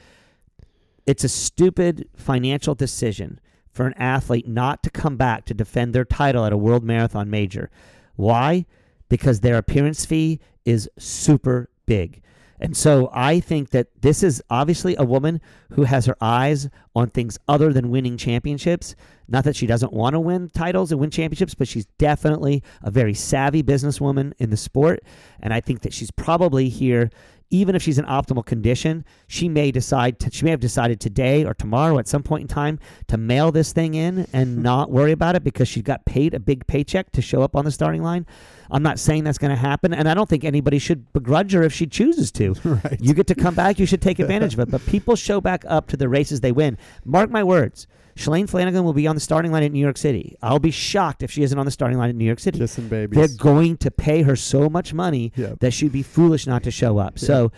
Speaker 2: it's a stupid financial decision for an athlete not to come back to defend their title at a world marathon major. Why? Because their appearance fee is super big. And so I think that this is obviously a woman who has her eyes on things other than winning championships. Not that she doesn't want to win titles and win championships, but she's definitely a very savvy businesswoman in the sport. And I think that she's probably here even if she's in optimal condition, she may decide to, she may have decided today or tomorrow at some point in time to mail this thing in and hmm. not worry about it because she got paid a big paycheck to show up on the starting line. I'm not saying that's going to happen, and I don't think anybody should begrudge her if she chooses to.
Speaker 1: Right.
Speaker 2: You get to come back, you should take advantage of it. But people show back up to the races they win. Mark my words. Shalane Flanagan will be on the starting line at New York City. I'll be shocked if she isn't on the starting line at New York City.
Speaker 1: Kissing babies.
Speaker 2: They're going to pay her so much money that she'd be foolish not to show up. So,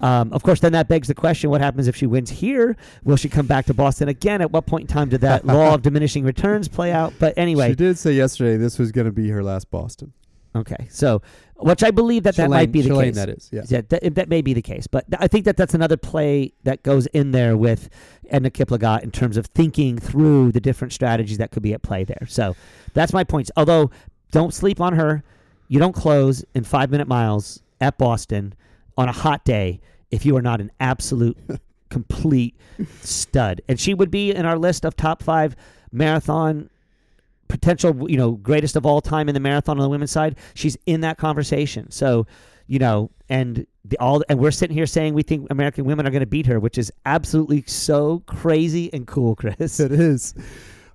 Speaker 2: um, of course, then that begs the question: What happens if she wins here? Will she come back to Boston again? At what point in time did that law of diminishing returns play out? But anyway,
Speaker 1: she did say yesterday this was going to be her last Boston.
Speaker 2: Okay, so which I believe that
Speaker 1: Shalane,
Speaker 2: that might be the
Speaker 1: Shalane
Speaker 2: case.
Speaker 1: That is, yeah.
Speaker 2: yeah that, that, may be the case, but I think that that's another play that goes in there with Edna Kiplagat in terms of thinking through the different strategies that could be at play there. So that's my points. Although, don't sleep on her. You don't close in five minute miles at Boston on a hot day if you are not an absolute complete stud. And she would be in our list of top five marathon potential, you know, greatest of all time in the marathon on the women's side. She's in that conversation. So, you know, and the all and we're sitting here saying we think American women are going to beat her, which is absolutely so crazy and cool, Chris.
Speaker 1: It is.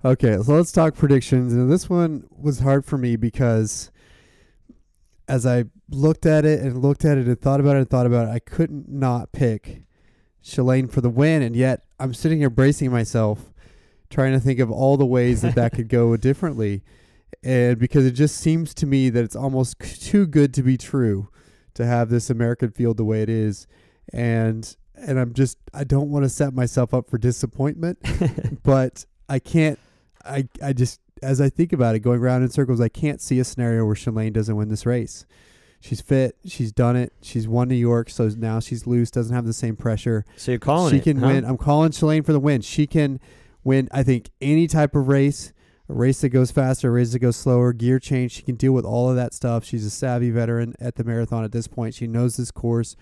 Speaker 1: Okay, so let's talk predictions. And this one was hard for me because as I looked at it and looked at it and thought about it and thought about it, I couldn't not pick Shalane for the win. And yet I'm sitting here bracing myself trying to think of all the ways that that could go differently. And because it just seems to me that it's almost too good to be true to have this American field the way it is. And and I'm just I don't want to set myself up for disappointment, but I can't I I just as I think about it going around in circles, I can't see a scenario where Shalane doesn't win this race. She's fit. She's done it. She's won New York, so now she's loose. Doesn't have the same pressure.
Speaker 2: So you're calling
Speaker 1: she
Speaker 2: it,
Speaker 1: can
Speaker 2: huh?
Speaker 1: win. I'm calling Shalane for the win. She can win, I think, any type of race, a race that goes faster, a race that goes slower, gear change. She can deal with all of that stuff. She's a savvy veteran at the marathon at this point. She knows this course.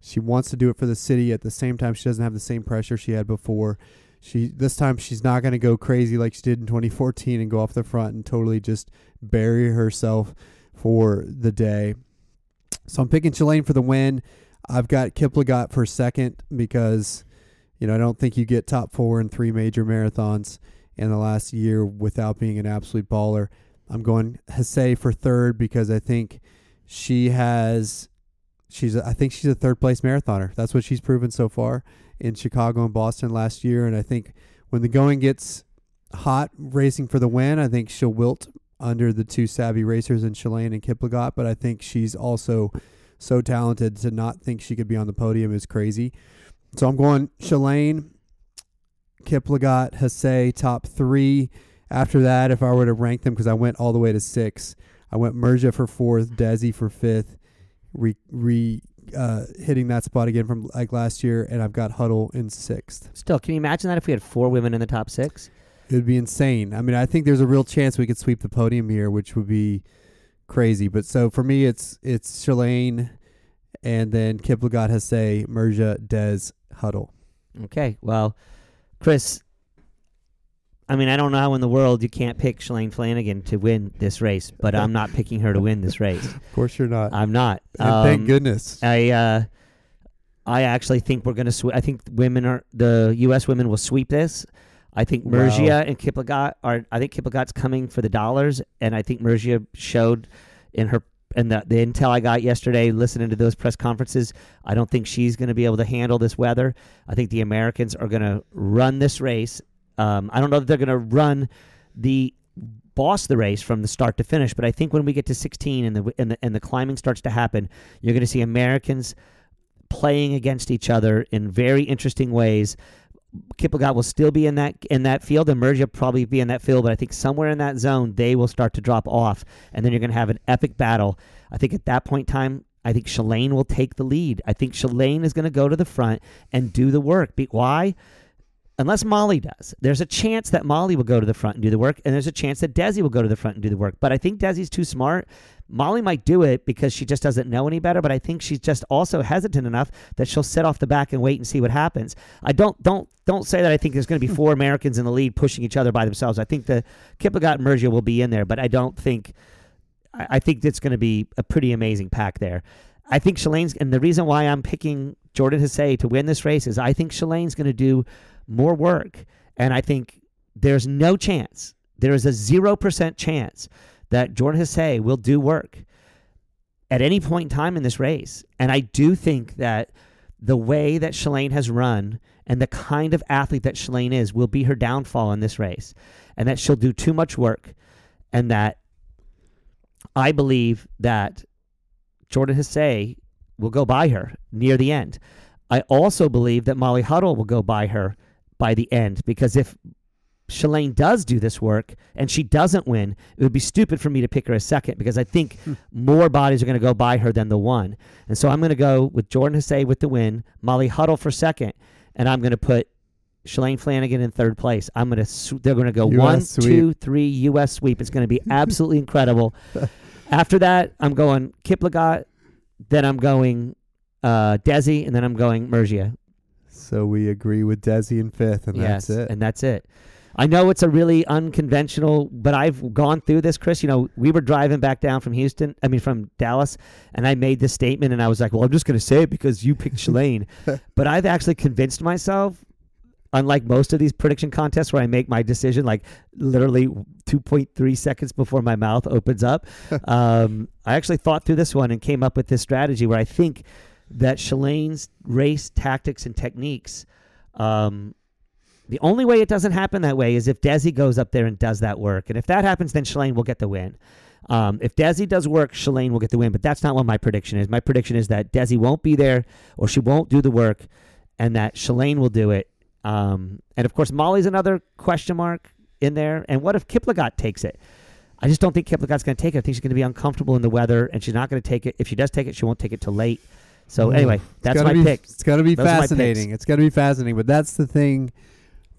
Speaker 1: She wants to do it for the city. At the same time, she doesn't have the same pressure she had before. She this time she's not going to go crazy like she did in 2014 and go off the front and totally just bury herself for the day. So I'm picking Shalane for the win. I've got Kiplagat for second because you know, I don't think you get top four in three major marathons in the last year without being an absolute baller. I'm going Hasay for third because I think she has she's I think she's a third place marathoner. That's what she's proven so far in Chicago and Boston last year and I think when the going gets hot racing for the win, I think she'll wilt under the two savvy racers in Shalane and Kiplagat, but I think she's also so talented to not think she could be on the podium is crazy. So I'm going Shalane, Kiplagat, Hasay, top three. After that, if I were to rank them, because I went all the way to six, I went Mergia for fourth, Desi for fifth, re, re uh, hitting that spot again from like last year, and I've got Huddle in sixth.
Speaker 2: Still, can you imagine that if we had four women in the top six?
Speaker 1: It would be insane. I mean, I think there's a real chance we could sweep the podium here, which would be crazy. But so for me, it's it's Shalane, and then Kiplagat, Hasay, Mergia, Des, Huddle.
Speaker 2: Okay. Well, Chris, I mean, I don't know how in the world you can't pick Shalane Flanagan to win this race, but I'm not picking her to win this race.
Speaker 1: Of course, you're not.
Speaker 2: I'm not.
Speaker 1: Um, thank goodness.
Speaker 2: I uh, I actually think we're gonna. Sw- I think women are the U.S. women will sweep this. I think Mergia wow. and Kiplagat are. I think Kiplagat's coming for the dollars, and I think Mergia showed in her and the, the intel I got yesterday, listening to those press conferences, I don't think she's going to be able to handle this weather. I think the Americans are going to run this race. Um, I don't know that they're going to run the boss the race from the start to finish, but I think when we get to 16 and the and the, and the climbing starts to happen, you're going to see Americans playing against each other in very interesting ways. Kiplagat will still be in that in that field, and Mergia probably be in that field, but I think somewhere in that zone they will start to drop off, and then you're going to have an epic battle. I think at that point in time, I think Shalane will take the lead. I think Shalane is going to go to the front and do the work. Why? unless Molly does. There's a chance that Molly will go to the front and do the work, and there's a chance that Desi will go to the front and do the work. But I think Desi's too smart. Molly might do it because she just doesn't know any better, but I think she's just also hesitant enough that she'll sit off the back and wait and see what happens. I don't don't don't say that I think there's going to be hmm. four Americans in the lead pushing each other by themselves. I think the Kiplagat and Mergia will be in there, but I don't think I I think it's going to be a pretty amazing pack there. I think Shalane's, and the reason why I'm picking Jordan Hasay to win this race is I think Shalane's going to do more work. And I think there's no chance, there is a 0% chance that Jordan Hasay will do work at any point in time in this race. And I do think that the way that Shalane has run and the kind of athlete that Shalane is will be her downfall in this race. And that she'll do too much work. And that I believe that Jordan Hasay will go by her near the end. I also believe that Molly Huddle will go by her by the end because if Shalane does do this work and she doesn't win, it would be stupid for me to pick her as second because I think more bodies are going to go by her than the one. And so I'm going to go with Jordan Hasay with the win, Molly Huddle for second, and I'm going to put Shalane Flanagan in third place. I'm going to they're going to go
Speaker 1: US
Speaker 2: one,
Speaker 1: sweep.
Speaker 2: two, three U.S. sweep. It's going to be absolutely incredible. After that, I'm going Kiplagat, then I'm going uh, Desi, and then I'm going Mergia.
Speaker 1: So we agree with Desi in fifth, and
Speaker 2: yes,
Speaker 1: that's it.
Speaker 2: and that's it. I know it's a really unconventional, but I've gone through this, Chris. You know, we were driving back down from Houston, I mean, from Dallas, and I made this statement, and I was like, well, I'm just going to say it because you picked Shalane. but I've actually convinced myself, unlike most of these prediction contests where I make my decision like literally 2.3 seconds before my mouth opens up, um, I actually thought through this one and came up with this strategy where I think that Shalane's race tactics and techniques. Um, the only way it doesn't happen that way is if Desi goes up there and does that work. And if that happens, then Shalane will get the win. Um, if Desi does work, Shalane will get the win. But that's not what my prediction is. My prediction is that Desi won't be there or she won't do the work and that Shalane will do it. Um, and of course, Molly's another question mark in there. And what if Kiplagat takes it? I just don't think Kiplagat's going to take it. I think she's going to be uncomfortable in the weather and she's not going to take it. If she does take it, she won't take it till late. So
Speaker 1: Mm.
Speaker 2: anyway, that's my
Speaker 1: be,
Speaker 2: pick.
Speaker 1: It's going to be
Speaker 2: Those are my picks.
Speaker 1: fascinating. It's going to be fascinating. But that's the thing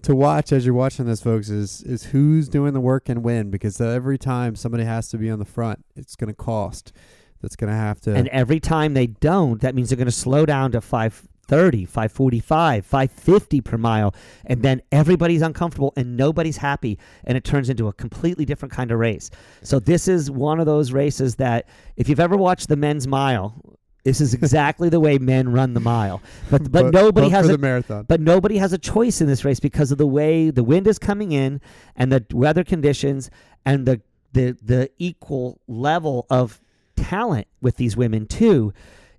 Speaker 1: to watch as you're watching this, folks, is is who's doing the work and when. Because every time somebody has to be on the front, it's going to cost. That's going to have to.
Speaker 2: And every time they don't, that means they're going to slow down to 530, 545, 550 per mile. And then everybody's uncomfortable and nobody's happy. And it turns into a completely different kind of race. So this is one of those races that if you've ever watched the men's mile, this is exactly the way men run the mile. But but, nobody
Speaker 1: but
Speaker 2: has a
Speaker 1: marathon.
Speaker 2: but nobody has a choice in this race because of the way the wind is coming in and the weather conditions and the the the equal level of talent with these women too.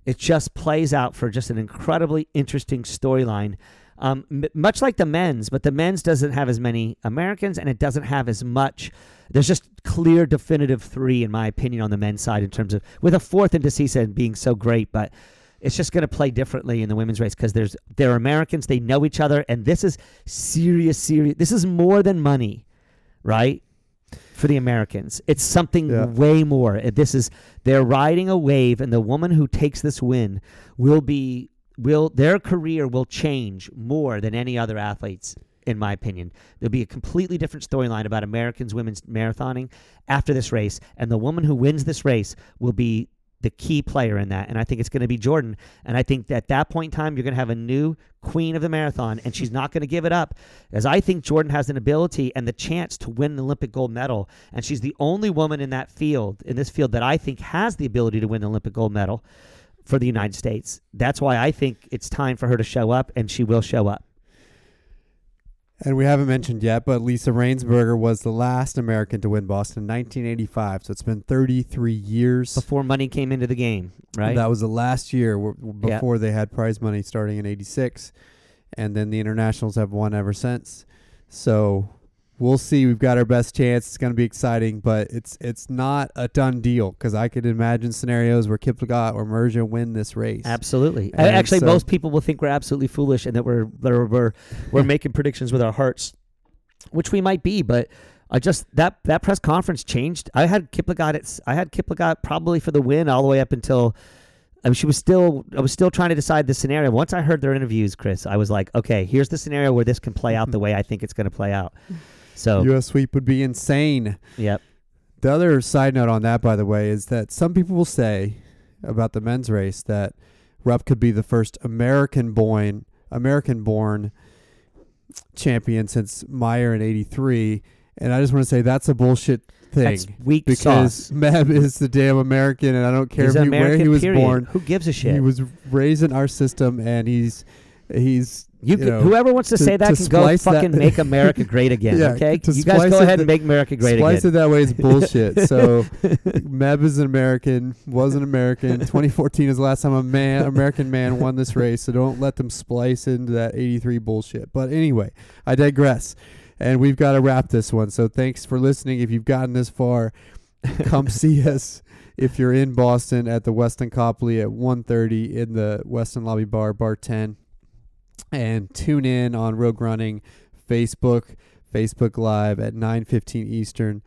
Speaker 2: It just plays out for just an incredibly interesting storyline. Um, m- much like the men's, but the men's doesn't have as many Americans and it doesn't have as much. There's just clear, definitive three, in my opinion, on the men's side in terms of with a fourth in Desisa being so great, but it's just going to play differently in the women's race because there's they're Americans, they know each other, and this is serious, serious. This is more than money, right? For the Americans, it's something
Speaker 1: Yeah.
Speaker 2: way more. This is they're riding a wave, and the woman who takes this win will be will their career will change more than any other athletes. In my opinion, there'll be a completely different storyline about Americans women's marathoning after this race, and the woman who wins this race will be the key player in that. And I think it's going to be Jordan. And I think at that point in time, you're going to have a new queen of the marathon, and she's not going to give it up. As I think Jordan has an ability and the chance to win an Olympic gold medal. And she's the only woman in that field, in this field, that I think has the ability to win the Olympic gold medal for the United States. That's why I think it's time for her to show up, and she will show up.
Speaker 1: And we haven't mentioned yet, but Lisa Rainsberger was the last American to win Boston in 1985. So it's been 33 years.
Speaker 2: Before money came into the game, right?
Speaker 1: That was the last year w- w-
Speaker 2: Yeah.
Speaker 1: before they had prize money starting in 86. And then the internationals have won ever since. So we'll see. We've got our best chance. It's going to be exciting, but it's it's not a done deal because I could imagine scenarios where Kiplagat or Mergia win this race.
Speaker 2: Absolutely.
Speaker 1: And
Speaker 2: Actually,
Speaker 1: so-
Speaker 2: most people will think we're absolutely foolish and that we're we're we're, we're making predictions with our hearts, which we might be. But I just that that press conference changed. I had Kiplagat. At, I had Kiplagat probably for the win all the way up until I mean, she was still. I was still trying to decide the scenario. Once I heard their interviews, Chris, I was like, okay, here's the scenario where this can play out the mm-hmm. way I think it's going to play out. So,
Speaker 1: U.S. sweep would be insane.
Speaker 2: yep.
Speaker 1: The other side note on that, by the way, is that some people will say about the men's race that Rupp could be the first American born American born champion since Meyer in '83, and I just want to say that's a bullshit thing
Speaker 2: That's weak
Speaker 1: because
Speaker 2: sauce.
Speaker 1: Meb is the damn American, and I don't care he, where he was
Speaker 2: period.
Speaker 1: born.
Speaker 2: Who gives a shit?
Speaker 1: He was raised in our system, and he's he's
Speaker 2: You,
Speaker 1: you
Speaker 2: could,
Speaker 1: know,
Speaker 2: whoever wants to,
Speaker 1: to-
Speaker 2: say that
Speaker 1: to
Speaker 2: can go
Speaker 1: splice that-
Speaker 2: fucking make America great again.
Speaker 1: Yeah,
Speaker 2: okay, you guys go ahead
Speaker 1: the-
Speaker 2: and make America great
Speaker 1: Splice
Speaker 2: again.
Speaker 1: it that way is bullshit. so Meb is an American, was an American. 2014 is the last time a man, American man, won this race. So don't let them splice into that 83 bullshit. But anyway, I digress, and we've got to wrap this one. So thanks for listening. If you've gotten this far, come see us. If you're in Boston at the Westin Copley at 1:30 in the Westin Lobby Bar, Bar 10, and tune in on Rogue Running Facebook, Facebook Live at 9:15 Eastern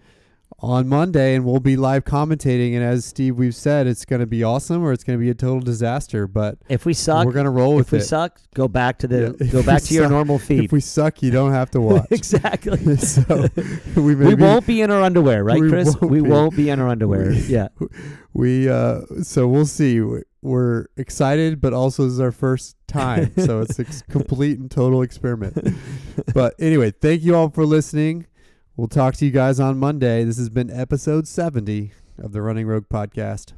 Speaker 1: on Monday, and we'll be live commentating. And as Steve, we've said, it's going to be awesome or it's going to be a total disaster. But
Speaker 2: if we suck,
Speaker 1: we're going to roll with it.
Speaker 2: if we suck, go back to the
Speaker 1: Yeah,
Speaker 2: go back to your normal feed.
Speaker 1: If we suck, you don't have to watch.
Speaker 2: exactly.
Speaker 1: so we,
Speaker 2: we
Speaker 1: maybe,
Speaker 2: won't be in our underwear, right,
Speaker 1: we
Speaker 2: Chris?
Speaker 1: won't
Speaker 2: we
Speaker 1: be.
Speaker 2: won't be in our underwear.
Speaker 1: We-
Speaker 2: yeah.
Speaker 1: we uh so we'll see We- we're excited but also this is our first time so it's a complete and total experiment but anyway thank you all for listening we'll talk to you guys on monday. This has been episode 70 of the running rogue podcast